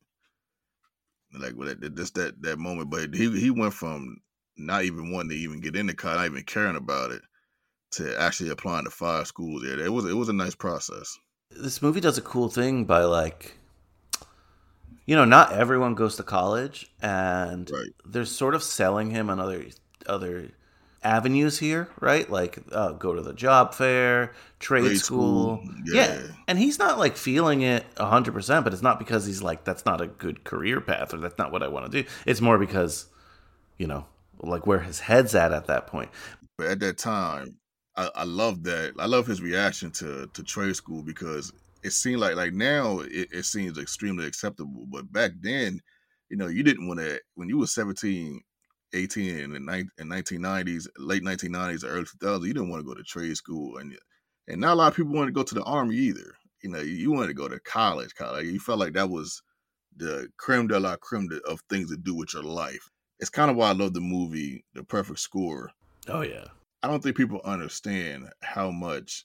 [SPEAKER 5] like with that, just that that moment. But he he went from not even wanting to even get into college, not even caring about it, to actually applying to five schools. Yeah, it was it was a nice process.
[SPEAKER 1] This movie does a cool thing by like, you know, not everyone goes to college, and they're sort of selling him on other other avenues here, right? Like uh, go to the job fair, trade,
[SPEAKER 5] Trade
[SPEAKER 1] school.
[SPEAKER 5] school,
[SPEAKER 1] Yeah.
[SPEAKER 5] yeah.
[SPEAKER 1] And he's not like feeling it 100%, but it's not because he's like, that's not a good career path or that's not what I want to do. It's more because, you know, like where his head's at at that point.
[SPEAKER 5] But at that time, I, I love that. I love his reaction to to trade school because it seemed like like now it, it seems extremely acceptable. But back then, you know, you didn't want to when you were 17, 18 in the in 1990s, late 1990s, early 2000s, you didn't want to go to trade school, and and not a lot of people wanted to go to the army either. You know, you, you wanted to go to college, college. You felt like that was the creme de la creme de- of things to do with your life. It's kind of why I love the movie The Perfect Score.
[SPEAKER 1] Oh, yeah.
[SPEAKER 5] I don't think people understand how much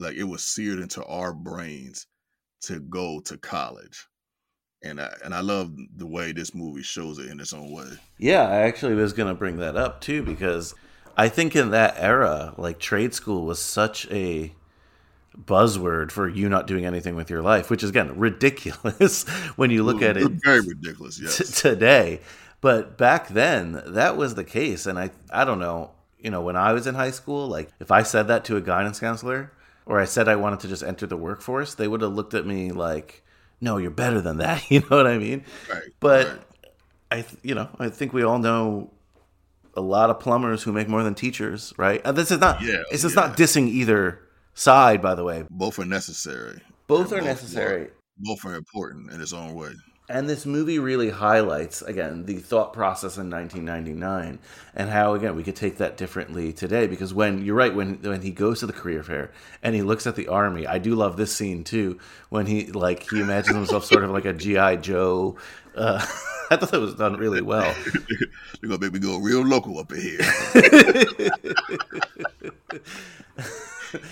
[SPEAKER 5] like it was seared into our brains to go to college. And I and I love the way this movie shows it in its own way.
[SPEAKER 1] Yeah, I actually was going to bring that up too because I think in that era, like trade school was such a buzzword for you not doing anything with your life, which is again ridiculous when you look at it
[SPEAKER 5] Very ridiculous, yes.
[SPEAKER 1] t- today. But back then, that was the case, and I I don't know, you know, when I was in high school, like if I said that to a guidance counselor or I said I wanted to just enter the workforce, they would have looked at me like, "No, you're better than that." You know what I mean?
[SPEAKER 5] Right.
[SPEAKER 1] But I, th- you know, I think we all know a lot of plumbers who make more than teachers, right? And this is not,
[SPEAKER 5] Yeah,
[SPEAKER 1] this is not dissing either side, by the way.
[SPEAKER 5] Both are necessary.
[SPEAKER 1] Both
[SPEAKER 5] And
[SPEAKER 1] are necessary.
[SPEAKER 5] Both are important in its own way.
[SPEAKER 1] And this movie really highlights again the thought process in 1999 and how again we could take that differently today. Because when you're right when when he goes to the career fair and he looks at the army I do love this scene too when he like he imagines himself sort of like a GI Joe. Uh, I thought that was done really well.
[SPEAKER 5] You're gonna make me go real local up in here.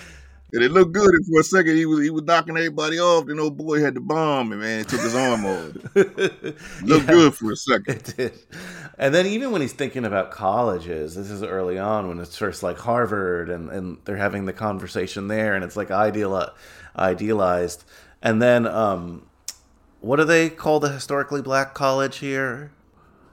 [SPEAKER 5] And it looked good and for a second. He was he was knocking everybody off. Then old boy had the bomb and man, it took his arm off. looked
[SPEAKER 1] Yeah.
[SPEAKER 5] good for a second.
[SPEAKER 1] It did. And then even when he's thinking about colleges, this is early on when it's first like Harvard and, and they're having the conversation there and it's like ideal idealized. And then um what do they call the historically black college here?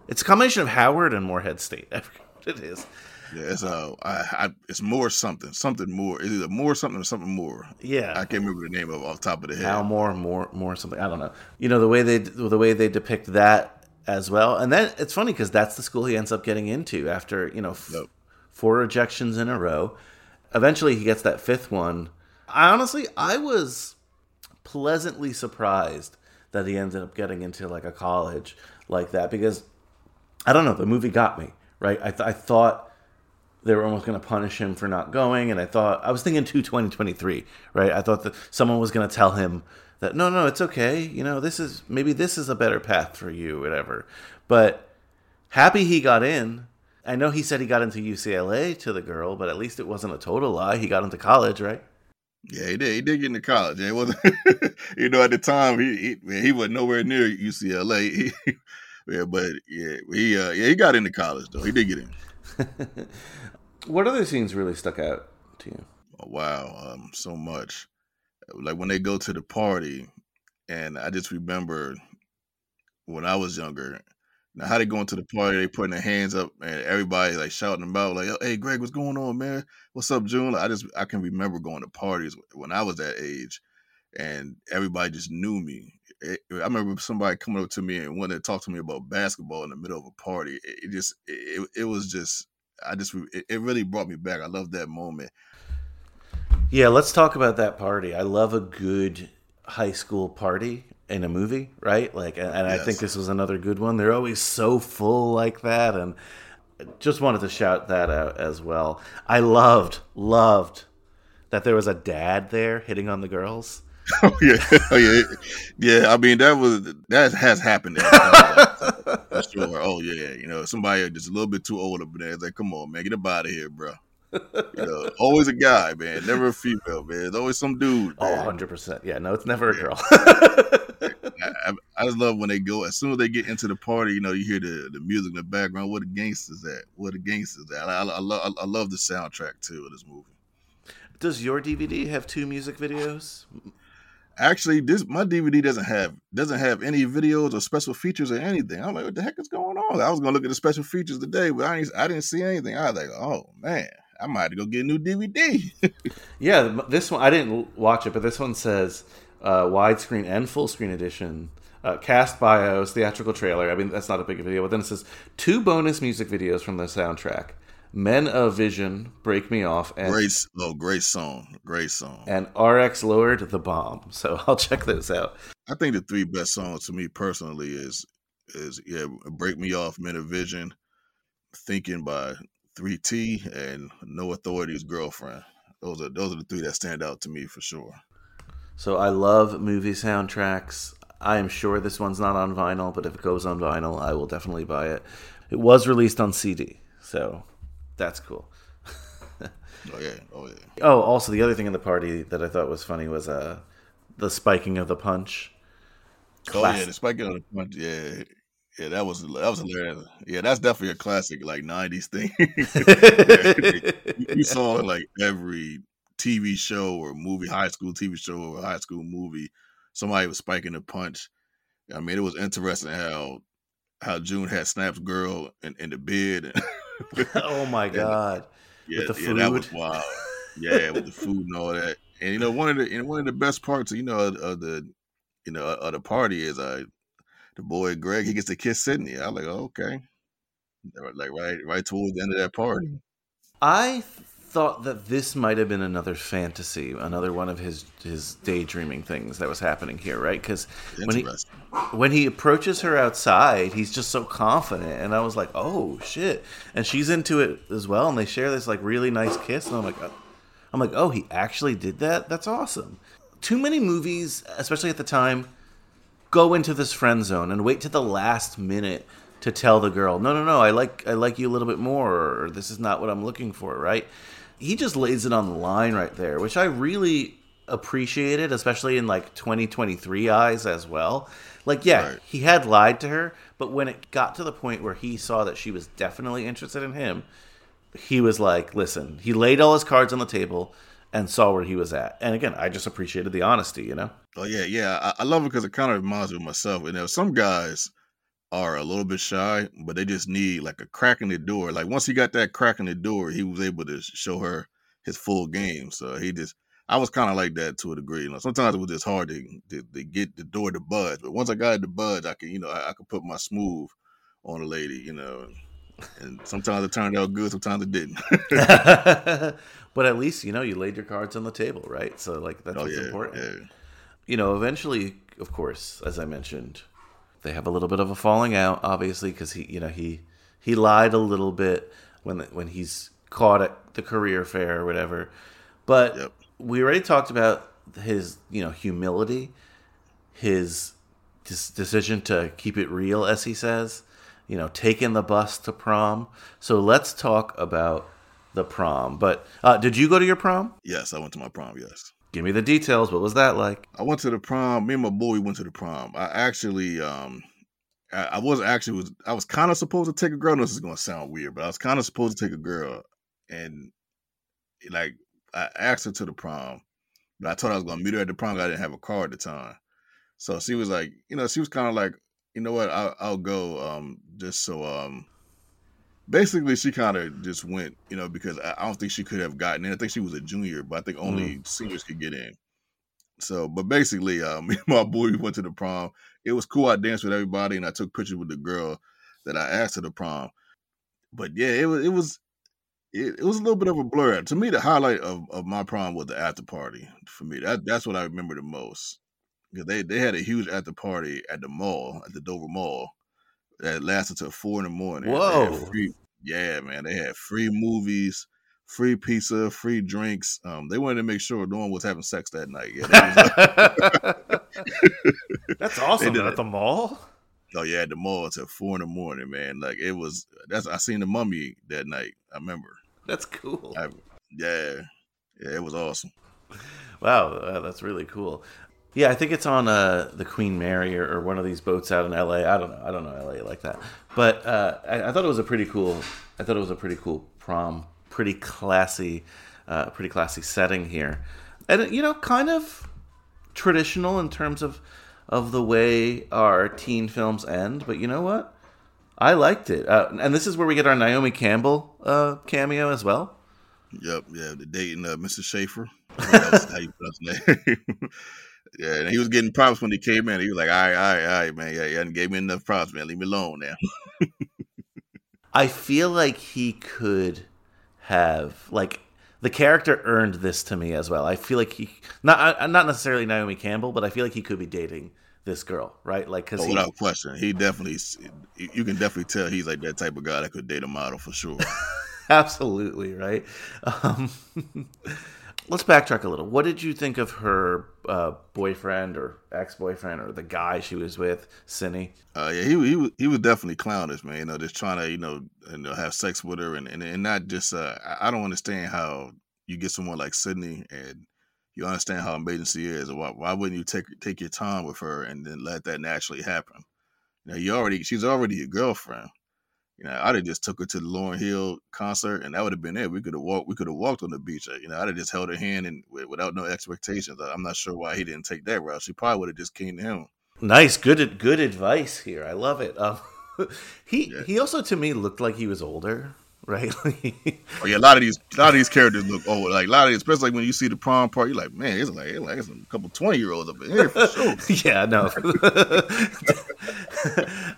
[SPEAKER 1] It's a combination of Howard and Moorhead State. I forget what it is.
[SPEAKER 5] Yeah, it's uh, I, I, it's more something, something more. It's either more something or something more.
[SPEAKER 1] Yeah.
[SPEAKER 5] I can't remember the name of it off the top of the head.
[SPEAKER 1] Now more, more, more something. I don't know. You know the way they the way they depict that as well, and then it's funny because that's the school he ends up getting into after you know f- four rejections in a row. Eventually, he gets that fifth one. I honestly, I was pleasantly surprised that he ended up getting into like a college like that because I don't know. The movie got me right. I, th- I thought they were almost going to punish him for not going, and I thought I was thinking to 2023, right? I thought that someone was going to tell him that no, no, it's okay. You know, this is maybe this is a better path for you, whatever. But happy he got in. I know he said he got into UCLA to the girl, but at least it wasn't a total lie. He got into college, right?
[SPEAKER 5] Yeah, he did. He did get into college. It wasn't. you know, at the time, he he, he wasn't nowhere near UCLA. He, yeah, but yeah, he uh, yeah he got into college though. He did get in.
[SPEAKER 1] What other scenes really stuck out to you?
[SPEAKER 5] Oh, wow, um, so much. Like when they go to the party, and I just remember when I was younger. Now how they going to the party, they putting their hands up and everybody like shouting about like, "Hey, Greg, what's going on, man? What's up, June?" I just I can remember going to parties when I was that age, and everybody just knew me. It- I remember somebody coming up to me and wanted to talk to me about basketball in the middle of a party. It, it just it, it was just I just it, it really brought me back. I love that moment.
[SPEAKER 1] Yeah, let's talk about that party. I love a good high school party in a movie, right? Like, and, and I think this was another good one. They're always so full like that, and just wanted to shout that out as well. I loved, loved that there was a dad there hitting on the girls.
[SPEAKER 5] Oh yeah, oh yeah, yeah. I mean, that was that has happened. At for sure. Oh yeah, you know, somebody just a little bit too old up there. It's like, come on, man, get up out of here, bro. You know, always a guy, man. Never a female, man. There's always some dude.
[SPEAKER 1] Oh,
[SPEAKER 5] Man.
[SPEAKER 1] 100%. Yeah, no, it's never a girl.
[SPEAKER 5] I, I, I just love when they go. As soon as they get into the party, you know, you hear the, the music in the background. What the gangsters at? What the gangsters at? I, I, I, love, I love the soundtrack too of this movie.
[SPEAKER 1] Does your DVD have two music videos?
[SPEAKER 5] Actually, this my DVD doesn't have doesn't have any videos or special features or anything. I'm like, what the heck is going on? I was gonna look at the special features today, but I didn't, I didn't see anything. I was like, oh man, I might have to go get a new DVD.
[SPEAKER 1] Yeah, this one I didn't watch it, but this one says uh, widescreen and full screen edition, uh, cast bios, theatrical trailer. I mean, that's not a big video, but then it says two bonus music videos from the soundtrack: "Men of Vision," "Break Me Off," and
[SPEAKER 5] great, oh, great song, great song.
[SPEAKER 1] and "RX Lowered the Bomb." So I'll check those out.
[SPEAKER 5] I think the three best songs to me personally is is yeah, "Break Me Off," "Men of Vision," "Thinking" by 3T, and "No Authority's Girlfriend." Those are those are the three that stand out to me for sure.
[SPEAKER 1] So I love movie soundtracks. I am sure this one's not on vinyl, but if it goes on vinyl, I will definitely buy it. It was released on CD, so that's cool.
[SPEAKER 5] Oh yeah, oh yeah.
[SPEAKER 1] Oh, also the other thing in the party that I thought was funny was uh the spiking of the punch.
[SPEAKER 5] Oh yeah, the spiking of the punch. Yeah, yeah, that was that was hilarious. Yeah, that's definitely a classic like '90s thing. you, you saw like every TV show or movie, high school TV show or high school movie. Somebody was spiking a punch. I mean, it was interesting how how June had Snap's girl in, in the bed.
[SPEAKER 1] oh my
[SPEAKER 5] And,
[SPEAKER 1] god.
[SPEAKER 5] yeah,
[SPEAKER 1] With the
[SPEAKER 5] yeah, that was
[SPEAKER 1] food.
[SPEAKER 5] wild. Yeah, with the food and all that. And you know, one of the and one of the best parts, you know, of, of the you know of the party is uh the boy Greg. He gets to kiss Sydney. I am like, oh, okay, like right right towards the end of that party.
[SPEAKER 1] I thought that this might have been another fantasy, another one of his his daydreaming things that was happening here, right? Because when he when he approaches her outside, he's just so confident, and I was like, "Oh shit!" And she's into it as well, and they share this like really nice kiss, and I'm like, oh. "I'm like, oh, he actually did that? That's awesome." Too many movies, especially at the time, go into this friend zone and wait to the last minute to tell the girl, "No, no, no, I like I like you a little bit more," or "This is not what I'm looking for." Right? He just lays it on the line right there, which I really appreciated, especially in like 2023 eyes as well. Like, yeah, he had lied to her, but when it got to the point where he saw that she was definitely interested in him, he was like, "Listen," he laid all his cards on the table and saw where he was at. And again, I just appreciated the honesty, you know.
[SPEAKER 5] Oh yeah, yeah. I, I love it because it kind of reminds me of myself. And you know, some guys are a little bit shy, but they just need like a crack in the door. Like once he got that crack in the door, he was able to show her his full game. So he just, I was kind of like that to a degree. You know, sometimes it was just hard to, to, to get the door to budge, but once I got it to budge, I can, you know, I, I could put my smooth on a lady. You know, and sometimes it turned out good, sometimes it didn't.
[SPEAKER 1] but at least you know you laid your cards on the table, right? So like that's
[SPEAKER 5] Oh,
[SPEAKER 1] what's
[SPEAKER 5] yeah,
[SPEAKER 1] important. You know, eventually, of course, as I mentioned, they have a little bit of a falling out, obviously, because he, you know, he he lied a little bit when when he's caught at the career fair or whatever. But we already talked about his, you know, humility, his dis- decision to keep it real, as he says. You know, taking the bus to prom. So let's talk about the prom. But uh, did you go to your prom?
[SPEAKER 5] yes, I went to my prom. Yes.
[SPEAKER 1] Give me the details. What was that like?
[SPEAKER 5] I went to the prom. Me and my boy went to the prom. I actually, um, I, I was actually was I was kind of supposed to take a girl. This is gonna sound weird, but I was kind of supposed to take a girl, and like I asked her to the prom, but I told her I was gonna meet her at the prom. I didn't have a car at the time, so she was like, you know, she was kind of like, you know what, I'll, I'll go, um, just so, um. Basically, she kind of just went, you know, because I I don't think she could have gotten in. I think she was a junior, but I think only seniors could get in. So, but basically, uh, me and my boy we went to the prom. It was cool. I danced with everybody, and I took pictures with the girl that I asked to the prom. But yeah, it was it was it, it was a little bit of a blur. To me, the highlight of, of my prom was the after party. For me, that that's what I remember the most. Because they they had a huge after party at the mall at the Dover Mall that lasted till four in the morning.
[SPEAKER 1] Whoa.
[SPEAKER 5] free- yeah, man, they had free movies. Free pizza, free drinks. Um, they wanted to make sure no one was having sex that night. Yeah, they was-
[SPEAKER 1] That's
[SPEAKER 5] They
[SPEAKER 1] awesome.
[SPEAKER 5] did
[SPEAKER 1] At
[SPEAKER 5] it.
[SPEAKER 1] the mall?
[SPEAKER 5] Oh yeah, at the mall till four in the morning, man. Like it was. That's I seen the mummy that night. I remember.
[SPEAKER 1] That's cool.
[SPEAKER 5] I, yeah, yeah, it was awesome.
[SPEAKER 1] Wow, uh, that's really cool. Yeah, I think it's on uh, the Queen Mary or, or, one of these boats out in L.A. I don't know. I don't know L.A. like that, but uh, I, I, thought it was a pretty cool. I thought it was a pretty cool prom, pretty classy, uh, pretty classy setting here, and you know, kind of traditional in terms of of the way our teen films end. But you know what? I liked it, uh, and this is where we get our Naomi Campbell uh, cameo as well.
[SPEAKER 5] Yep, yeah, the dating uh, Mr. Schaefer. how you pronounce name. yeah, and he was getting props when he came in. He was like, "All right, all right, all right, man. Yeah, yeah, and gave me enough props, man. Leave me alone now."
[SPEAKER 1] I feel like he could have like the character earned this to me as well. I feel like he not uh, not necessarily Naomi Campbell, but I feel like he could be dating this girl, right? Like, because
[SPEAKER 5] oh, without question, he definitely you can definitely tell he's like that type of guy that could date a model for sure.
[SPEAKER 1] Absolutely, right. Um, let's backtrack a little. What did you think of her uh, boyfriend or ex boyfriend or the guy she was with, Cindy?
[SPEAKER 5] Uh, yeah, he he was he was definitely clownish, man. You know, just trying to you know, you know have sex with her and and, and not just. Uh, I don't understand how you get someone like Sydney and you understand how amazing she is. Why why wouldn't you take take your time with her and then let that naturally happen? You know, you already she's already your girlfriend. You know, I'd have just took her to the Lauryn Hill concert, and that would have been it. We could have walked. We could have walked on the beach. Uh, you know, I'd have just held her hand and without no expectations. I'm not sure why he didn't take that route. She probably would have just came to him.
[SPEAKER 1] Nice, good, good advice here. I love it. Um, he yeah. he also to me looked like he was older right?
[SPEAKER 5] oh yeah, a lot of these a lot of these characters look old. Like a lot of, these, especially when you see the prom part, you're like, man, it's like it's like it's a couple twenty year olds up in here for sure.
[SPEAKER 1] yeah, no,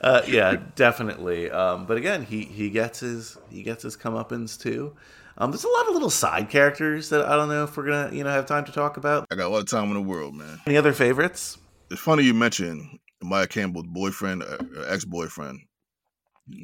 [SPEAKER 1] uh, yeah, definitely. Um, but again, he he gets his he gets his comeuppance too. Um, there's a lot of little side characters that I don't know if we're gonna you know have time to talk about.
[SPEAKER 5] I got all the time in the world, man.
[SPEAKER 1] Any other favorites?
[SPEAKER 5] It's funny you mentioned Maia Campbell's boyfriend, uh, ex boyfriend.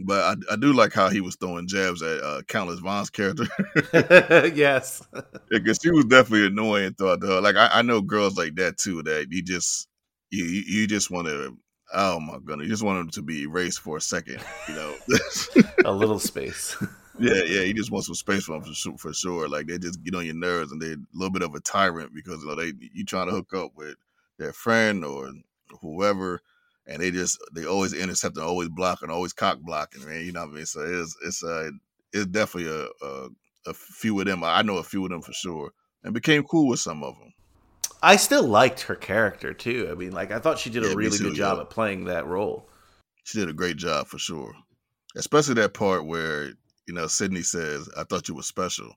[SPEAKER 5] But I, I do like how he was throwing jabs at uh, Countess Vaughn's character.
[SPEAKER 1] yes,
[SPEAKER 5] because she was definitely annoying throughout the. Like I, I know girls like that too. That you just you you just want to. Oh my goodness! You just want them to be erased for a second. You know,
[SPEAKER 1] a little space.
[SPEAKER 5] Yeah, yeah. You just want some space for them for, for sure. Like they just get on your nerves, and they're a little bit of a tyrant because you know they you trying to hook up with their friend or whoever and they just they always intercept and always blocking, always cock blocking, man. You know what I mean? So it's it's uh it's definitely a, a, a few of them. I know a few of them for sure, and became cool with some of them.
[SPEAKER 1] I still liked her character too. I mean, like I thought she did yeah, a really too, good job yeah. at playing that role.
[SPEAKER 5] She did a great job for sure, especially that part where you know Sydney says, "I thought you were special."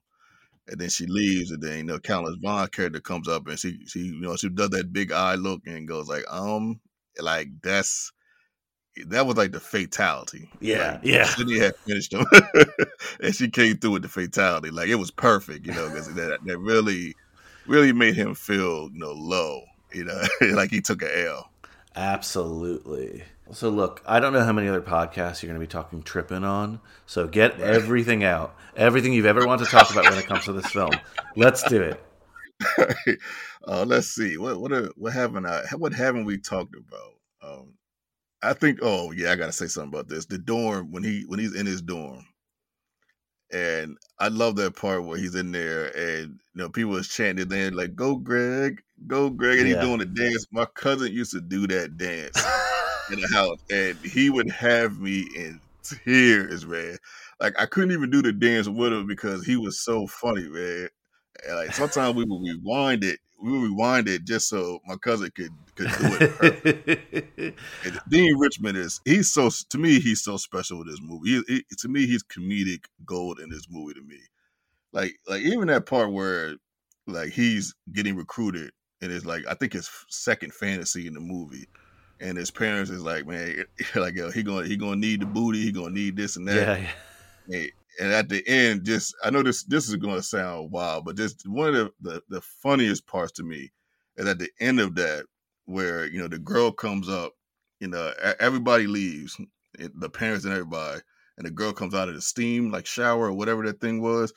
[SPEAKER 5] and then she leaves, and then you know Countess Vaughn character comes up, and she she you know she does that big eye look and goes like, um, like that's that was like the fatality.
[SPEAKER 1] Yeah,
[SPEAKER 5] like,
[SPEAKER 1] yeah.
[SPEAKER 5] Sydney had finished him, and she came through with the fatality. Like it was perfect, you know, because that that really, really made him feel you know low, you know, like he took a L.
[SPEAKER 1] Absolutely. So look, I don't know how many other podcasts you're going to be talking Trippin' on. So get everything out, everything you've ever wanted to talk about when it comes to this film. Let's do it.
[SPEAKER 5] Uh, let's see what what are, what haven't I what haven't we talked about? Um, I think oh yeah, I gotta say something about this. The dorm when he when he's in his dorm, and I love that part where he's in there and you know people is chanting there like "Go Greg, go Greg," and yeah. he's doing the dance. My cousin used to do that dance in the house, and he would have me in tears, man. Like I couldn't even do the dance with him because he was so funny, man. And like sometimes we would rewind it we rewind it just so my cousin could could do it. Deon Richmond is he's so to me he's so special with this movie. He, he, to me he's comedic gold in this movie. To me, like like even that part where like he's getting recruited and it's like I think his second fantasy in the movie. And his parents is like, man, like yo, he gonna he gonna need the booty, he gonna need this and that. Yeah, yeah and at the end, just I know this this is going to sound wild, but just one of the, the, the funniest parts to me is at the end of that, where you know the girl comes up, you know everybody leaves, eh, the parents and everybody, and the girl comes out of the steam like shower or whatever that thing was,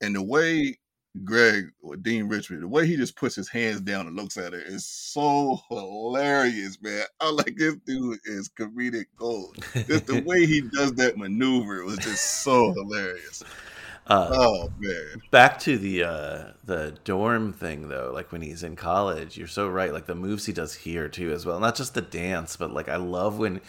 [SPEAKER 5] and the way Greg or Deon Richmond, the way he just puts his hands down and looks at her is so hilarious, man. I like this dude is comedic gold. Just the way he does that maneuver was just so hilarious.
[SPEAKER 1] Uh,
[SPEAKER 5] oh man!
[SPEAKER 1] Back to the uh, the dorm thing though, like when he's in college, you're so right. Like the moves he does here too, as well. Not just the dance, but like I love when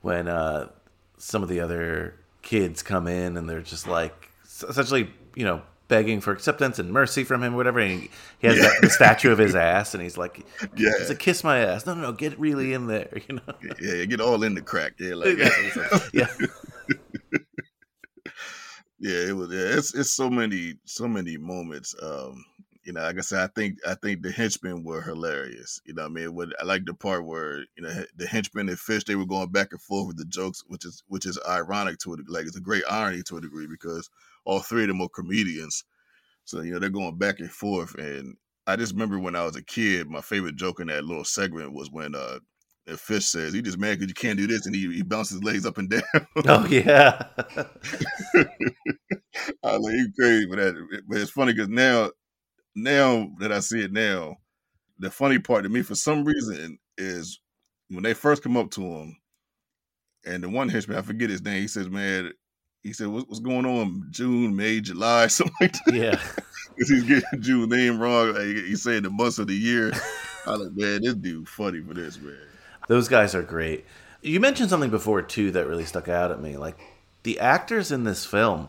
[SPEAKER 1] when uh, some of the other kids come in and they're just like essentially, you know, begging for acceptance and mercy from him, whatever. And he, he has
[SPEAKER 5] Yeah.
[SPEAKER 1] that, the statue of his ass, and he's like,
[SPEAKER 5] Yeah.
[SPEAKER 1] "It's a kiss my ass." No, no, no, get really in there, you know.
[SPEAKER 5] Yeah, get all in the crack. Yeah, like
[SPEAKER 1] yeah.
[SPEAKER 5] yeah, it was. Yeah, it's it's so many so many moments. Um, you know, like I said, I think I think the henchmen were hilarious. You know, what I mean, what I like the part where you know the henchmen and Fish they were going back and forth with the jokes, which is which is ironic to it. Like it's a great irony to a degree because all three of them are comedians. So you know they're going back and forth, and I just remember when I was a kid, my favorite joke in that little segment was when uh, the Fish says he just mad because you can't do this, and he, he bounces his legs up and down.
[SPEAKER 1] Oh yeah.
[SPEAKER 5] I was like, you crazy for that. But it's funny because now, now that I see it now, the funny part to me for some reason is when they first come up to him, and the one henchman, I forget his name, he says, man, he said, what's, what's going on? June, May, July, something like that.
[SPEAKER 1] Yeah.
[SPEAKER 5] Because he's getting June name wrong. Like, he's saying the months of the year. I was like, man, this dude funny for this, man.
[SPEAKER 1] Those guys are great. You mentioned something before too that really stuck out at me. Like the actors in this film,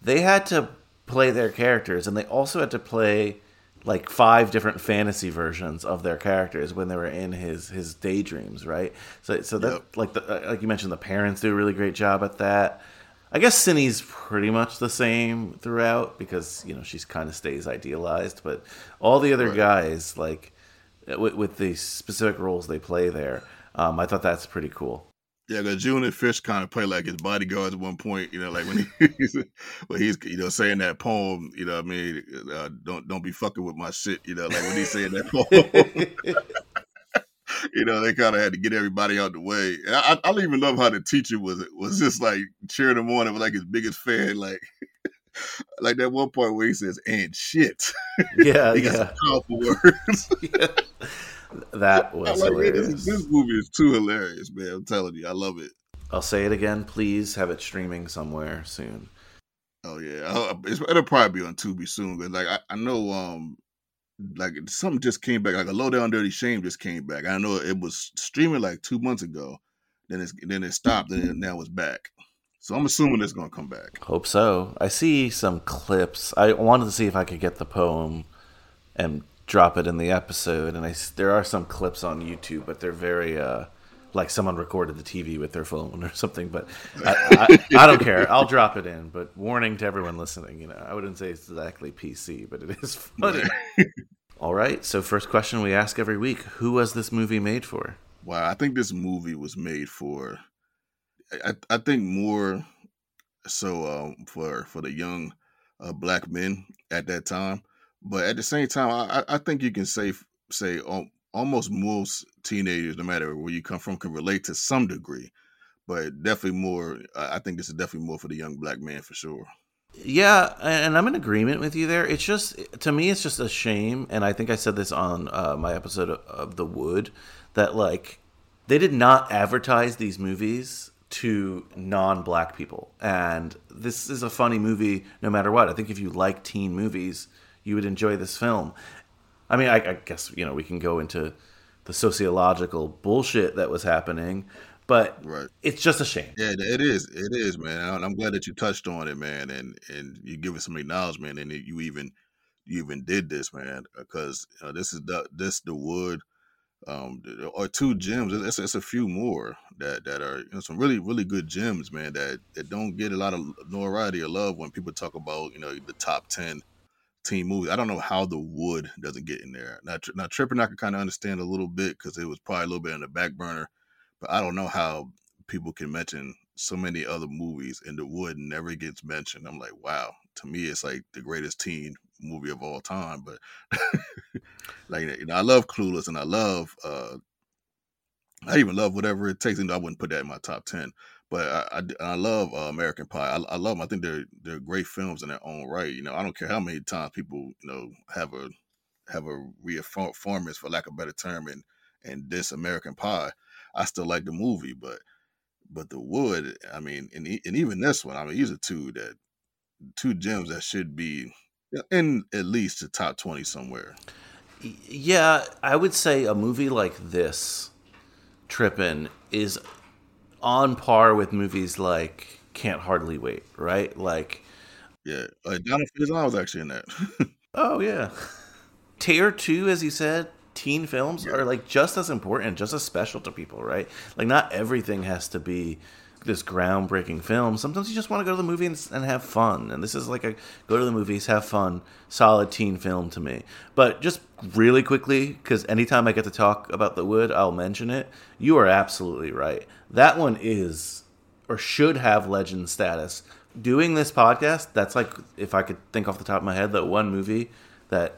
[SPEAKER 1] they had to play their characters, and they also had to play like five different fantasy versions of their characters when they were in his his daydreams, right? So so that like the uh, like you mentioned, the parents do a really great job at that. I guess Cindy's pretty much the same throughout because you know she's kind of stays idealized, but all the other
[SPEAKER 5] Right.
[SPEAKER 1] guys like with, with the specific roles they play there, um, I thought that's pretty cool.
[SPEAKER 5] Yeah, because June and Fish kind of play like his bodyguards at one point. You know, like when he's when he's you know saying that poem. You know, what I mean, uh, don't don't be fucking with my shit. You know, like when he's saying that poem. you know, they kind of had to get everybody out the way. And I, I don't even love how the teacher was was just like cheering him on and was like his biggest fan. Like, like that one point where he says "and shit."
[SPEAKER 1] Yeah, yeah.
[SPEAKER 5] powerful words.
[SPEAKER 1] That was
[SPEAKER 5] like,
[SPEAKER 1] hilarious.
[SPEAKER 5] this, this movie is too hilarious, man. I'm telling you, I love it.
[SPEAKER 1] I'll say it again. Please have it streaming somewhere soon.
[SPEAKER 5] Oh yeah, it'll probably be on Tubi soon. But like I, I know, um, like something just came back. Like a low down dirty shame just came back. I know it was streaming like two months ago. Then it's then it stopped and now it's back. So I'm assuming it's gonna come back.
[SPEAKER 1] Hope so. I see some clips. I wanted to see if I could get the poem and drop it in the episode. And I there are some clips on YouTube, but they're very uh, like someone recorded the TV with their phone or something. But I, I, I don't care. I'll drop it in. But warning to everyone listening. You know, I wouldn't say it's exactly PC, but it is funny. All right. So first question we ask every week: Who was this movie made for?
[SPEAKER 5] Wow, I think this movie was made for. I, I think more so um, for for the young uh, black men at that time, but at the same time, I, I think you can say say al- almost most teenagers, no matter where you come from, can relate to some degree. But definitely more. I think this is definitely more for the young black man for sure.
[SPEAKER 1] Yeah, and I'm in agreement with you there. It's just to me, it's just a shame, and I think I said this on uh, my episode of, of The Wood that like they did not advertise these movies to non-black people, and this is a funny movie no matter what. I think if you like teen movies, you would enjoy this film. I mean, I, I guess you know we can go into the sociological bullshit that was happening, but
[SPEAKER 5] Right.
[SPEAKER 1] it's just a shame.
[SPEAKER 5] Yeah, it is. It is, man. I'm glad that you touched on it, man, and and you give it some acknowledgement, and you even you even did this, man, because uh, this is the this the wood, um, or two gems. It's, it's a few more that that are you know some really really good gems, man. That that don't get a lot of notoriety or love when people talk about you know the top ten teen movies. I don't know how the wood doesn't get in there. Now, now Trippin', I can kind of understand a little bit because it was probably a little bit on the back burner, but I don't know how people can mention so many other movies and the wood never gets mentioned. I'm like, wow. To me, it's like the greatest teen movie of all time. But like, you know, I love Clueless and I love, uh, I even love whatever it takes. And I wouldn't put that in my top ten, but I I, I love uh, American Pie. I, I love them. I think they're they're great films in their own right. You know, I don't care how many times people you know have a have a reaffirmance for lack of a better term and and this American Pie. I still like the movie, but but the Wood. I mean, and and even this one. I mean, these are two that two gems that should be in at least the top twenty somewhere.
[SPEAKER 1] Yeah, I would say a movie like this, Trippin', is on par with movies like Can't Hardly Wait, right? Like,
[SPEAKER 5] yeah, like Donald Faison was actually in that.
[SPEAKER 1] oh yeah, tier two, as you said, teen films yeah. are like just as important, just as special to people, right? Like, not everything has to be this groundbreaking film. Sometimes you just want to go to the movie and, and, have fun. And this is like a go to the movies, have fun, solid teen film to me. But just really quickly, because anytime I get to talk about The Wood, I'll mention it. You are absolutely right. That one is or should have legend status. Doing this podcast, that's like if I could think off the top of my head that one movie that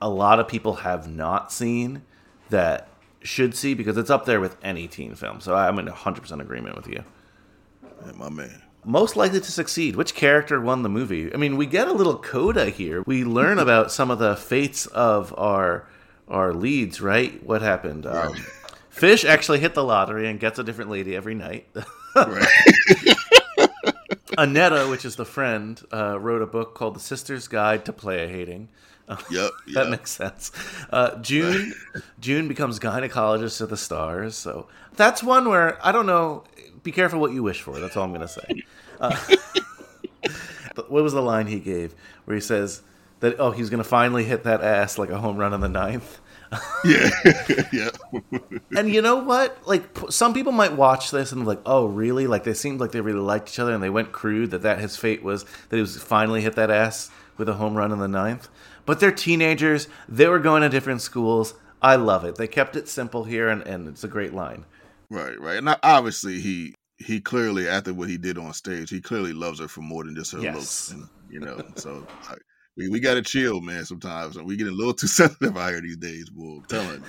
[SPEAKER 1] a lot of people have not seen that should see because it's up there with any teen film. So I'm in 100% agreement with you.
[SPEAKER 5] My man.
[SPEAKER 1] Most likely to succeed. Which character won the movie? I mean, we get a little coda here. We learn about some of the fates of our our leads, right? What happened? Um, Fish actually hit the lottery and gets a different lady every night. Annetta, which is the friend, uh, wrote a book called The Sister's Guide to Playa Hating.
[SPEAKER 5] Yep,
[SPEAKER 1] that makes sense. Uh, June, June becomes gynecologist of the stars. So that's one where I don't know. Be careful what you wish for. That's all I'm gonna say. Uh, what was the line he gave where he says that oh he's gonna finally hit that ass like a home run in the ninth?
[SPEAKER 5] yeah, yeah.
[SPEAKER 1] and you know what? Like some people might watch this and like, oh, really? Like they seemed like they really liked each other and they went crude. That that his fate was that he was finally hit that ass with a home run in the ninth. But they're teenagers. They were going to different schools. I love it. They kept it simple here, and, and it's a great line.
[SPEAKER 5] Right, right. And obviously, he he clearly after what he did on stage, he clearly loves her for more than just her yes. looks. And, you know, so like, we, we got to chill, man. Sometimes we get a little too sensitive out here these days, boy. I'm
[SPEAKER 1] telling.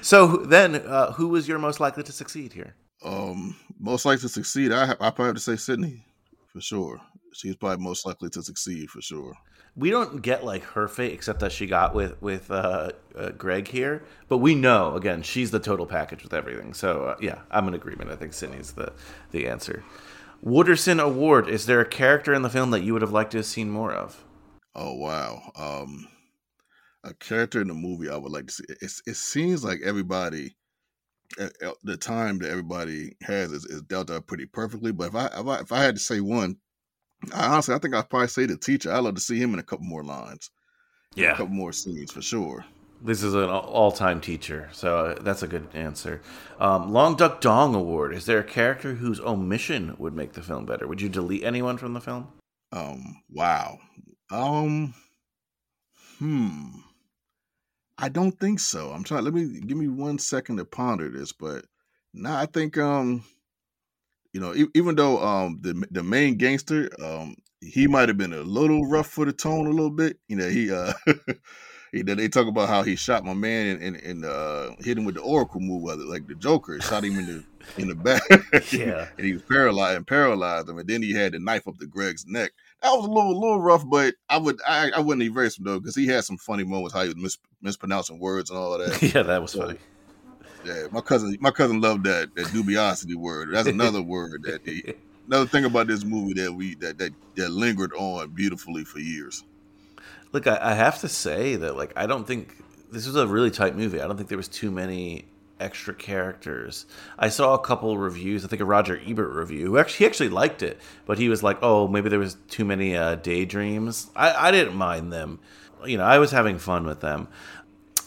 [SPEAKER 1] so then, uh, who was your most likely to succeed here?
[SPEAKER 5] Um, most likely to succeed, I I probably have to say Sydney for sure. She's probably most likely to succeed for sure
[SPEAKER 1] we don't get like her fate except that she got with with uh, uh, Greg here, but we know again she's the total package with everything. So uh, yeah, I'm in agreement. I think Sydney's the the answer. Wooderson Award. Is there a character in the film that you would have liked to have seen more of?
[SPEAKER 5] Oh wow, um, a character in the movie I would like to see. It, it seems like everybody, the time that everybody has is, is dealt up pretty perfectly. But if I, if I if I had to say one, honestly, I think I'd probably say the teacher. I'd love to see him in a couple more lines.
[SPEAKER 1] Yeah.
[SPEAKER 5] A couple more scenes for sure.
[SPEAKER 1] This is an all time teacher, so uh, that's a good answer. Um, Long Duck Dong Award. Is there a character whose omission would make the film better? Would you delete anyone from the film?
[SPEAKER 5] Um, wow. Um, hmm. I don't think so. I'm trying. Let me give me one second to ponder this, but no, nah, I think um you know, even though um the the main gangster um he might have been a little rough for the tone a little bit. You know, he uh he, they talk about how he shot my man and, and, and uh hit him with the Oracle move, like the Joker, shot him in the in the back.
[SPEAKER 1] yeah,
[SPEAKER 5] and he was paralyzed and paralyzed him, and then he had the knife up to Greg's neck. That was a little a little rough, but I would I, I wouldn't erase him though because he had some funny moments how he was mis- mispronouncing words and all of that.
[SPEAKER 1] yeah, that was so, funny.
[SPEAKER 5] Yeah, my cousin, my cousin loved that that dubiosity word. That's another word that he, another thing about this movie that we that that that lingered on beautifully for years.
[SPEAKER 1] Look, I, I have to say that like I don't think this was a really tight movie. I don't think there was too many extra characters. I saw a couple reviews. I think a Roger Ebert review. Who actually he actually liked it, but he was like, "Oh, maybe there was too many uh, daydreams." I, I didn't mind them. You know, I was having fun with them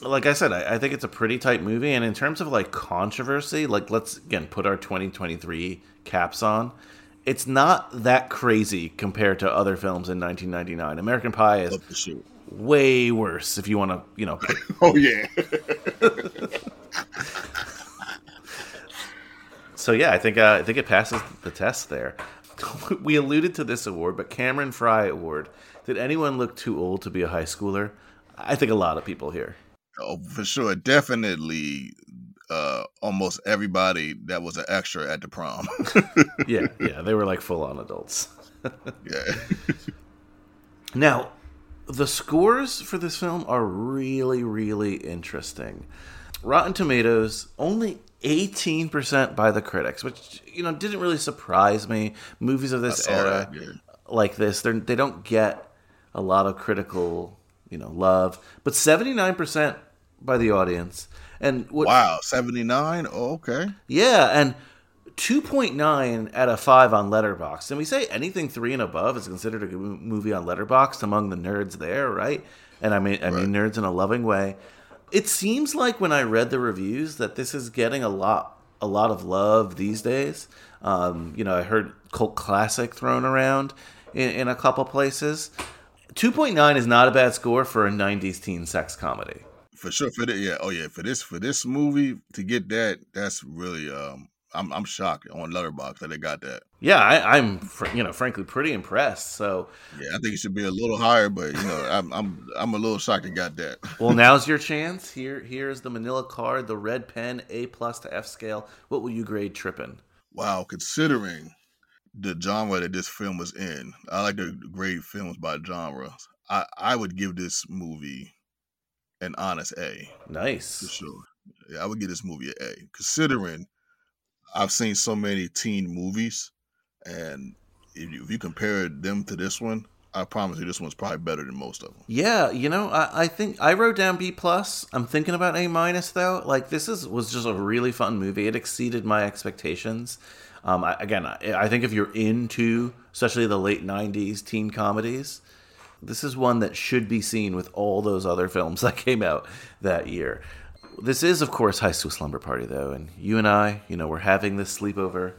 [SPEAKER 1] like I said, I, I, think it's a pretty tight movie. And in terms of like controversy, like let's again put our 2023 caps on. It's not that crazy compared to other films in 1999. American Pie is way worse. If you want to, you know.
[SPEAKER 5] oh yeah.
[SPEAKER 1] so yeah, I think uh, I think it passes the test there. we alluded to this award, but Cameron Fry Award. Did anyone look too old to be a high schooler? I think a lot of people here.
[SPEAKER 5] Oh, for sure, definitely. Uh, almost everybody that was an extra at the prom.
[SPEAKER 1] yeah, yeah, they were like full on adults.
[SPEAKER 5] yeah.
[SPEAKER 1] now, the scores for this film are really, really interesting. Rotten Tomatoes only 18% by the critics, which you know didn't really surprise me. Movies of this era,
[SPEAKER 5] that, yeah.
[SPEAKER 1] like this. They they don't get a lot of critical, you know, love, but seventy nine percent by the audience. And what,
[SPEAKER 5] wow, seventy nine. Oh, okay.
[SPEAKER 1] Yeah, and 2.9 out of 5 on Letterboxd. And we say anything 3 and above is considered a good movie on Letterboxd among the nerds there, right? And I mean I mean nerds in a loving way. It seems like when I read the reviews that this is getting a lot a lot of love these days. Um, you know, I heard cult classic thrown around in, in a couple places. 2.9 is not a bad score for a 90s teen sex comedy.
[SPEAKER 5] For sure, for the, yeah, oh yeah, for this for this movie to get that, that's really um, I'm I'm shocked on Letterboxd that they got that.
[SPEAKER 1] Yeah, I, I'm fr- you know frankly pretty impressed. So
[SPEAKER 5] Yeah, I think it should be a little higher, but you know, I'm I'm I'm a little shocked it got that.
[SPEAKER 1] well, now's your chance. Here here's the Manila card, the red pen, A plus to F scale. What will you grade Trippin'?
[SPEAKER 5] Wow, considering the genre that this film was in, I like to grade films by genre. I I would give this movie an honest A.
[SPEAKER 1] Nice.
[SPEAKER 5] For sure. Yeah, I would give this movie an A. Considering I've seen so many teen movies, and if you, if you compare them to this one, I promise you this one's probably better than most of them.
[SPEAKER 1] Yeah, you know, I, I think I wrote down B plus. I'm thinking about A minus though. Like this is was just a really fun movie. It exceeded my expectations. Um, I, again, I, I think if you're into especially the late '90s teen comedies, this is one that should be seen with all those other films that came out that year. This is, of course, High School Slumber Party, though, and you and I, you know, we're having this sleepover.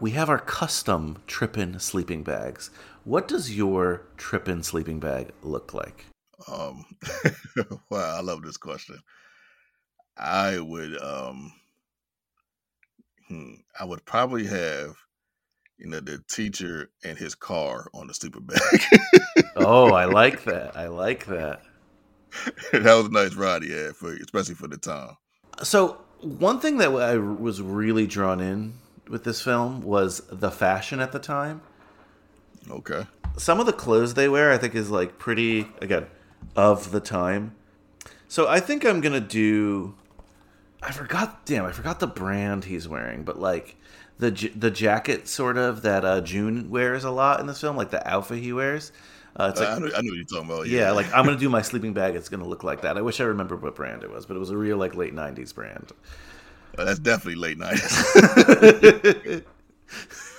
[SPEAKER 1] We have our custom Trippin' sleeping bags. What does your Trippin' sleeping bag look like?
[SPEAKER 5] Um, wow, I love this question. I would, um, hmm, I would probably have, you know, the teacher and his car on the sleeper bag.
[SPEAKER 1] oh, I like that. I like that.
[SPEAKER 5] that was a nice ride he had for, especially for the time.
[SPEAKER 1] So one thing that I was really drawn in with this film was the fashion at the time.
[SPEAKER 5] Okay.
[SPEAKER 1] Some of the clothes they wear, I think, is like pretty again of the time. So I think I'm gonna do. I forgot. Damn, I forgot the brand he's wearing, but like the the jacket sort of that uh, June wears a lot in this film, like the outfit he wears. Uh, it's like,
[SPEAKER 5] I, know, I know what you're talking about.
[SPEAKER 1] Yeah. yeah, like I'm gonna do my sleeping bag. It's gonna look like that. I wish I remember what brand it was, but it was a real like late '90s brand.
[SPEAKER 5] Uh, that's definitely late '90s.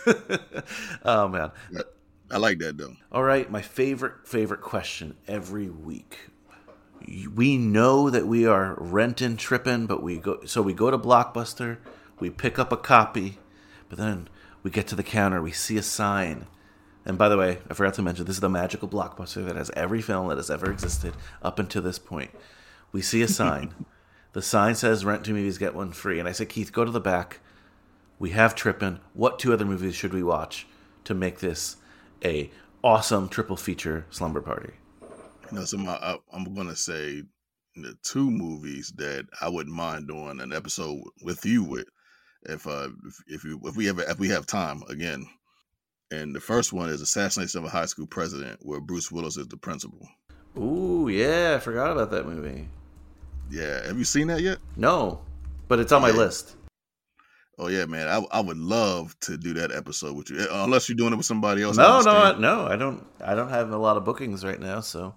[SPEAKER 1] oh man,
[SPEAKER 5] I like that though.
[SPEAKER 1] All right, my favorite favorite question every week. We know that we are renting, Trippin', but we go. So we go to Blockbuster, we pick up a copy, but then we get to the counter, we see a sign and by the way, I forgot to mention this is the magical blockbuster that has every film that has ever existed up until this point. We see a sign. the sign says rent two movies, get one free. And I said, Keith, go to the back. We have Trippin'. What two other movies should we watch to make this a awesome triple feature slumber party?
[SPEAKER 5] You know, so my, I, I'm going to say the two movies that I wouldn't mind doing an episode with you with, if uh if, if you if we ever if we have time again and the first one is Assassination of a High School President, where Bruce Willis is the principal.
[SPEAKER 1] Ooh, yeah, I forgot about that movie.
[SPEAKER 5] Yeah, have you seen that yet?
[SPEAKER 1] No, but it's on my list.
[SPEAKER 5] Oh yeah, man, I, I would love to do that episode with you, uh, unless you're doing it with somebody else.
[SPEAKER 1] No, no, I, no, I don't. I don't have a lot of bookings right now, so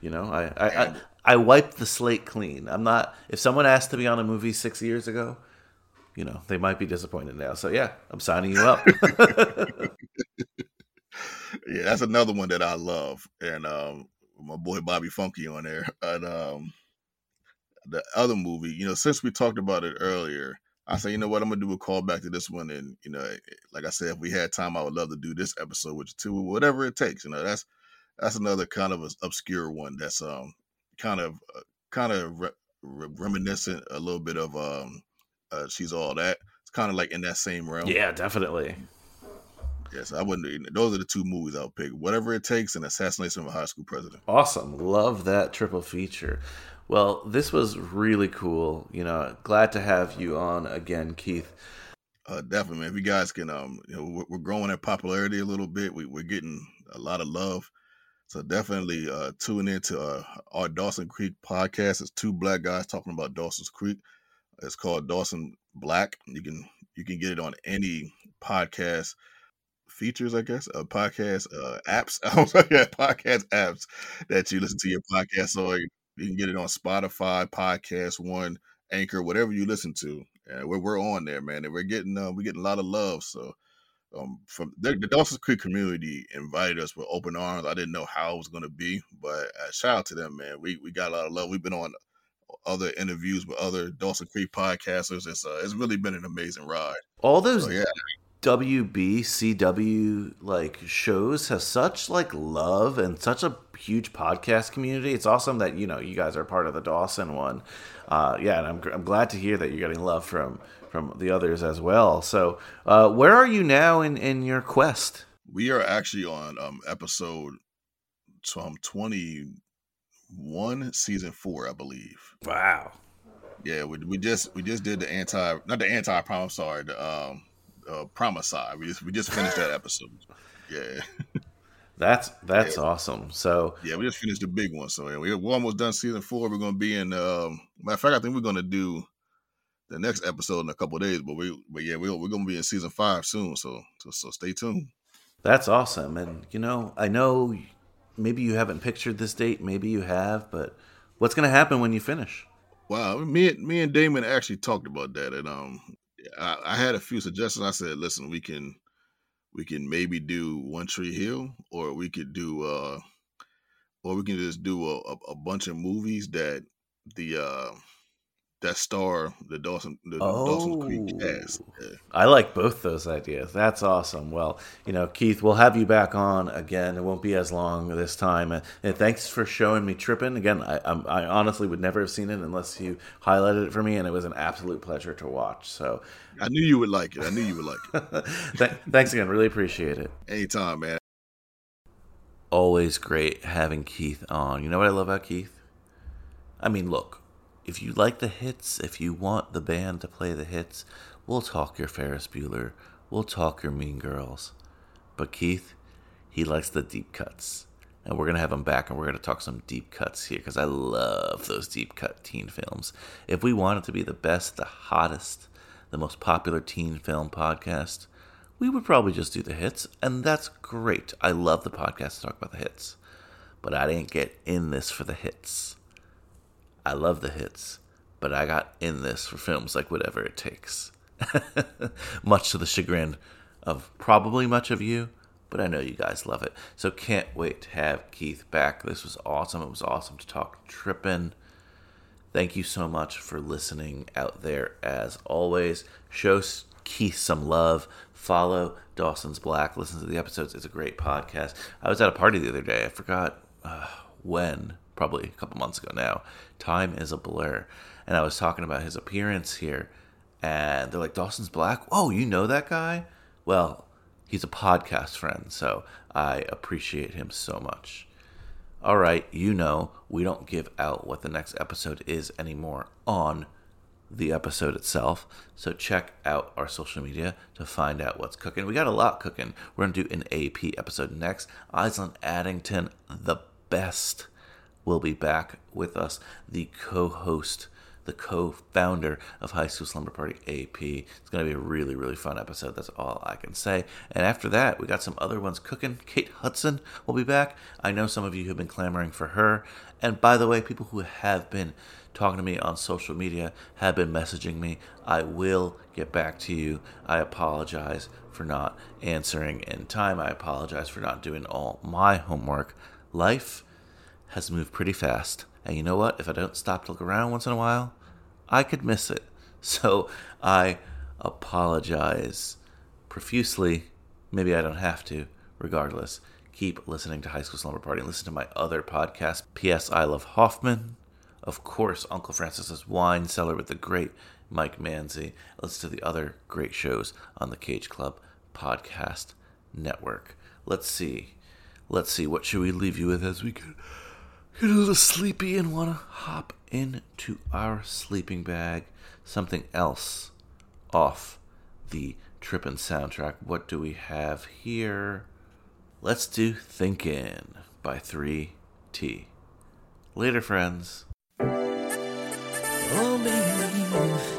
[SPEAKER 1] you know, I I, I I wiped the slate clean. I'm not. If someone asked to be on a movie six years ago, you know, they might be disappointed now. So yeah, I'm signing you up.
[SPEAKER 5] yeah, that's another one that I love, and um, my boy Bobby Funky on there. And um, the other movie, you know, since we talked about it earlier, I say, you know what, I'm gonna do a call back to this one, and you know, like I said, if we had time, I would love to do this episode with you too, whatever it takes. You know, that's that's another kind of obscure one that's um kind of uh, kind of re- re- reminiscent a little bit of um uh, she's all that. It's kind of like in that same realm.
[SPEAKER 1] Yeah, definitely.
[SPEAKER 5] Yes, I wouldn't. Those are the two movies I'll pick. Whatever it takes, an assassination of a high school president.
[SPEAKER 1] Awesome, love that triple feature. Well, this was really cool. You know, glad to have you on again, Keith.
[SPEAKER 5] Uh, definitely, man. If you guys can, um, you know, we're, we're growing in popularity a little bit. We, we're getting a lot of love. So definitely uh, tune into uh, our Dawson Creek podcast. It's two black guys talking about Dawson's Creek. It's called Dawson Black. You can you can get it on any podcast features, I guess, uh, podcast uh, apps. Yeah, podcast apps that you listen to your podcast on. You can get it on Spotify, Podcast One, Anchor, whatever you listen to. And we're we're on there, man, and we're getting uh, we're getting a lot of love. So um, from the, the Dawson's Creek community invited us with open arms. I didn't know how it was going to be, but uh, shout out to them, man. We we got a lot of love. We've been on other interviews with other Dawson Creek podcasters. It's uh, it's really been an amazing ride.
[SPEAKER 1] All those
[SPEAKER 5] So, yeah,
[SPEAKER 1] WB CW like shows have such like love and such a huge podcast community. It's awesome that you know you guys are part of the Dawson one. Uh, yeah, and I'm I'm glad to hear that you're getting love from from the others as well. So, uh, where are you now in in your quest?
[SPEAKER 5] we are actually on um episode um twenty one, season four, I believe.
[SPEAKER 1] Wow.
[SPEAKER 5] Yeah, we, we just we just did the anti not the anti prom sorry the um uh promicide. We just we just finished that episode. Yeah.
[SPEAKER 1] That's that's awesome. So
[SPEAKER 5] Yeah, we just finished the big one. So yeah, we, we're almost done season four. We're gonna be in um matter of fact, I think we're gonna do the next episode in a couple days, but we but yeah, we we're gonna be in season five soon. So so, so stay tuned.
[SPEAKER 1] That's awesome. And, you know, I know maybe you haven't pictured this date, maybe you have, but what's going to happen when you finish?
[SPEAKER 5] Wow, me and me and Damon actually talked about that, and um, I, I had a few suggestions. I said, listen, we can we can maybe do One Tree Hill, or we could do uh, or we can just do a, a, a bunch of movies that the uh that star the Dawson the Dawson Creek cast. Oh. Yeah.
[SPEAKER 1] I like both those ideas. That's awesome. Well, you know, Keith, we'll have you back on again. It won't be as long this time. And, and thanks for showing me Trippin'. Again, I, I'm, I honestly would never have seen it unless you highlighted it for me, and it was an absolute pleasure to watch. So
[SPEAKER 5] I knew you would like it. I knew you would like it.
[SPEAKER 1] th- thanks again. Really appreciate it.
[SPEAKER 5] Anytime, man.
[SPEAKER 1] Always great having Keith on. You know what I love about Keith? I mean, look, if you like the hits, if you want the band to play the hits, we'll talk your Ferris Bueller, we'll talk your Mean Girls. But Keith, he likes the deep cuts. And we're going to have him back and we're going to talk some deep cuts here because I love those deep cut teen films. If we wanted to be the best, the hottest, the most popular teen film podcast, we would probably just do the hits. And that's great. I love the podcast to talk about the hits. But I didn't get in this for the hits. I love the hits, but I got in this for films like Whatever It Takes. much to the chagrin of probably much of you, but I know you guys love it. So can't wait to have Keith back. This was awesome. It was awesome to talk trippin'. Thank you so much for listening out there as always. Show Keith some love. Follow Dawson's Black. Listen to the episodes. It's a great podcast. I was at a party the other day. I forgot uh, when, probably a couple months ago now. Time is a blur. And I was talking about his appearance here. And they're like, Dawson's Black? Oh, you know that guy? Well, he's a podcast friend. So I appreciate him so much. All right, you know, we don't give out what the next episode is anymore on the episode itself. So check out our social media to find out what's cooking. We got a lot cooking. We're going to do an AP episode next. Island Addington, the best, will be back with us, the co host. The co founder of High School Slumber Party AP. It's going to be a really, really fun episode. That's all I can say. And after that, we got some other ones cooking. Kate Hudson will be back. I know some of you have been clamoring for her. And by the way, people who have been talking to me on social media have been messaging me. I will get back to you. I apologize for not answering in time. I apologize for not doing all my homework. Life has moved pretty fast. And you know what? If I don't stop to look around once in a while, I could miss it. So I apologize profusely. Maybe I don't have to. Regardless, keep listening to High School Slumber Party and listen to my other podcast, P.S. I Love Hoffman. Of course, Uncle Francis's Wine Cellar with the great Mike Manzi. Listen to the other great shows on the Cage Club Podcast Network. Let's see. Let's see. What should we leave you with as we get, get a little sleepy and want to hop into our sleeping bag? Something else off the Trippin' soundtrack. What do we have here? Let's do Thinkin' by 3T. Later, friends.
[SPEAKER 4] Oh,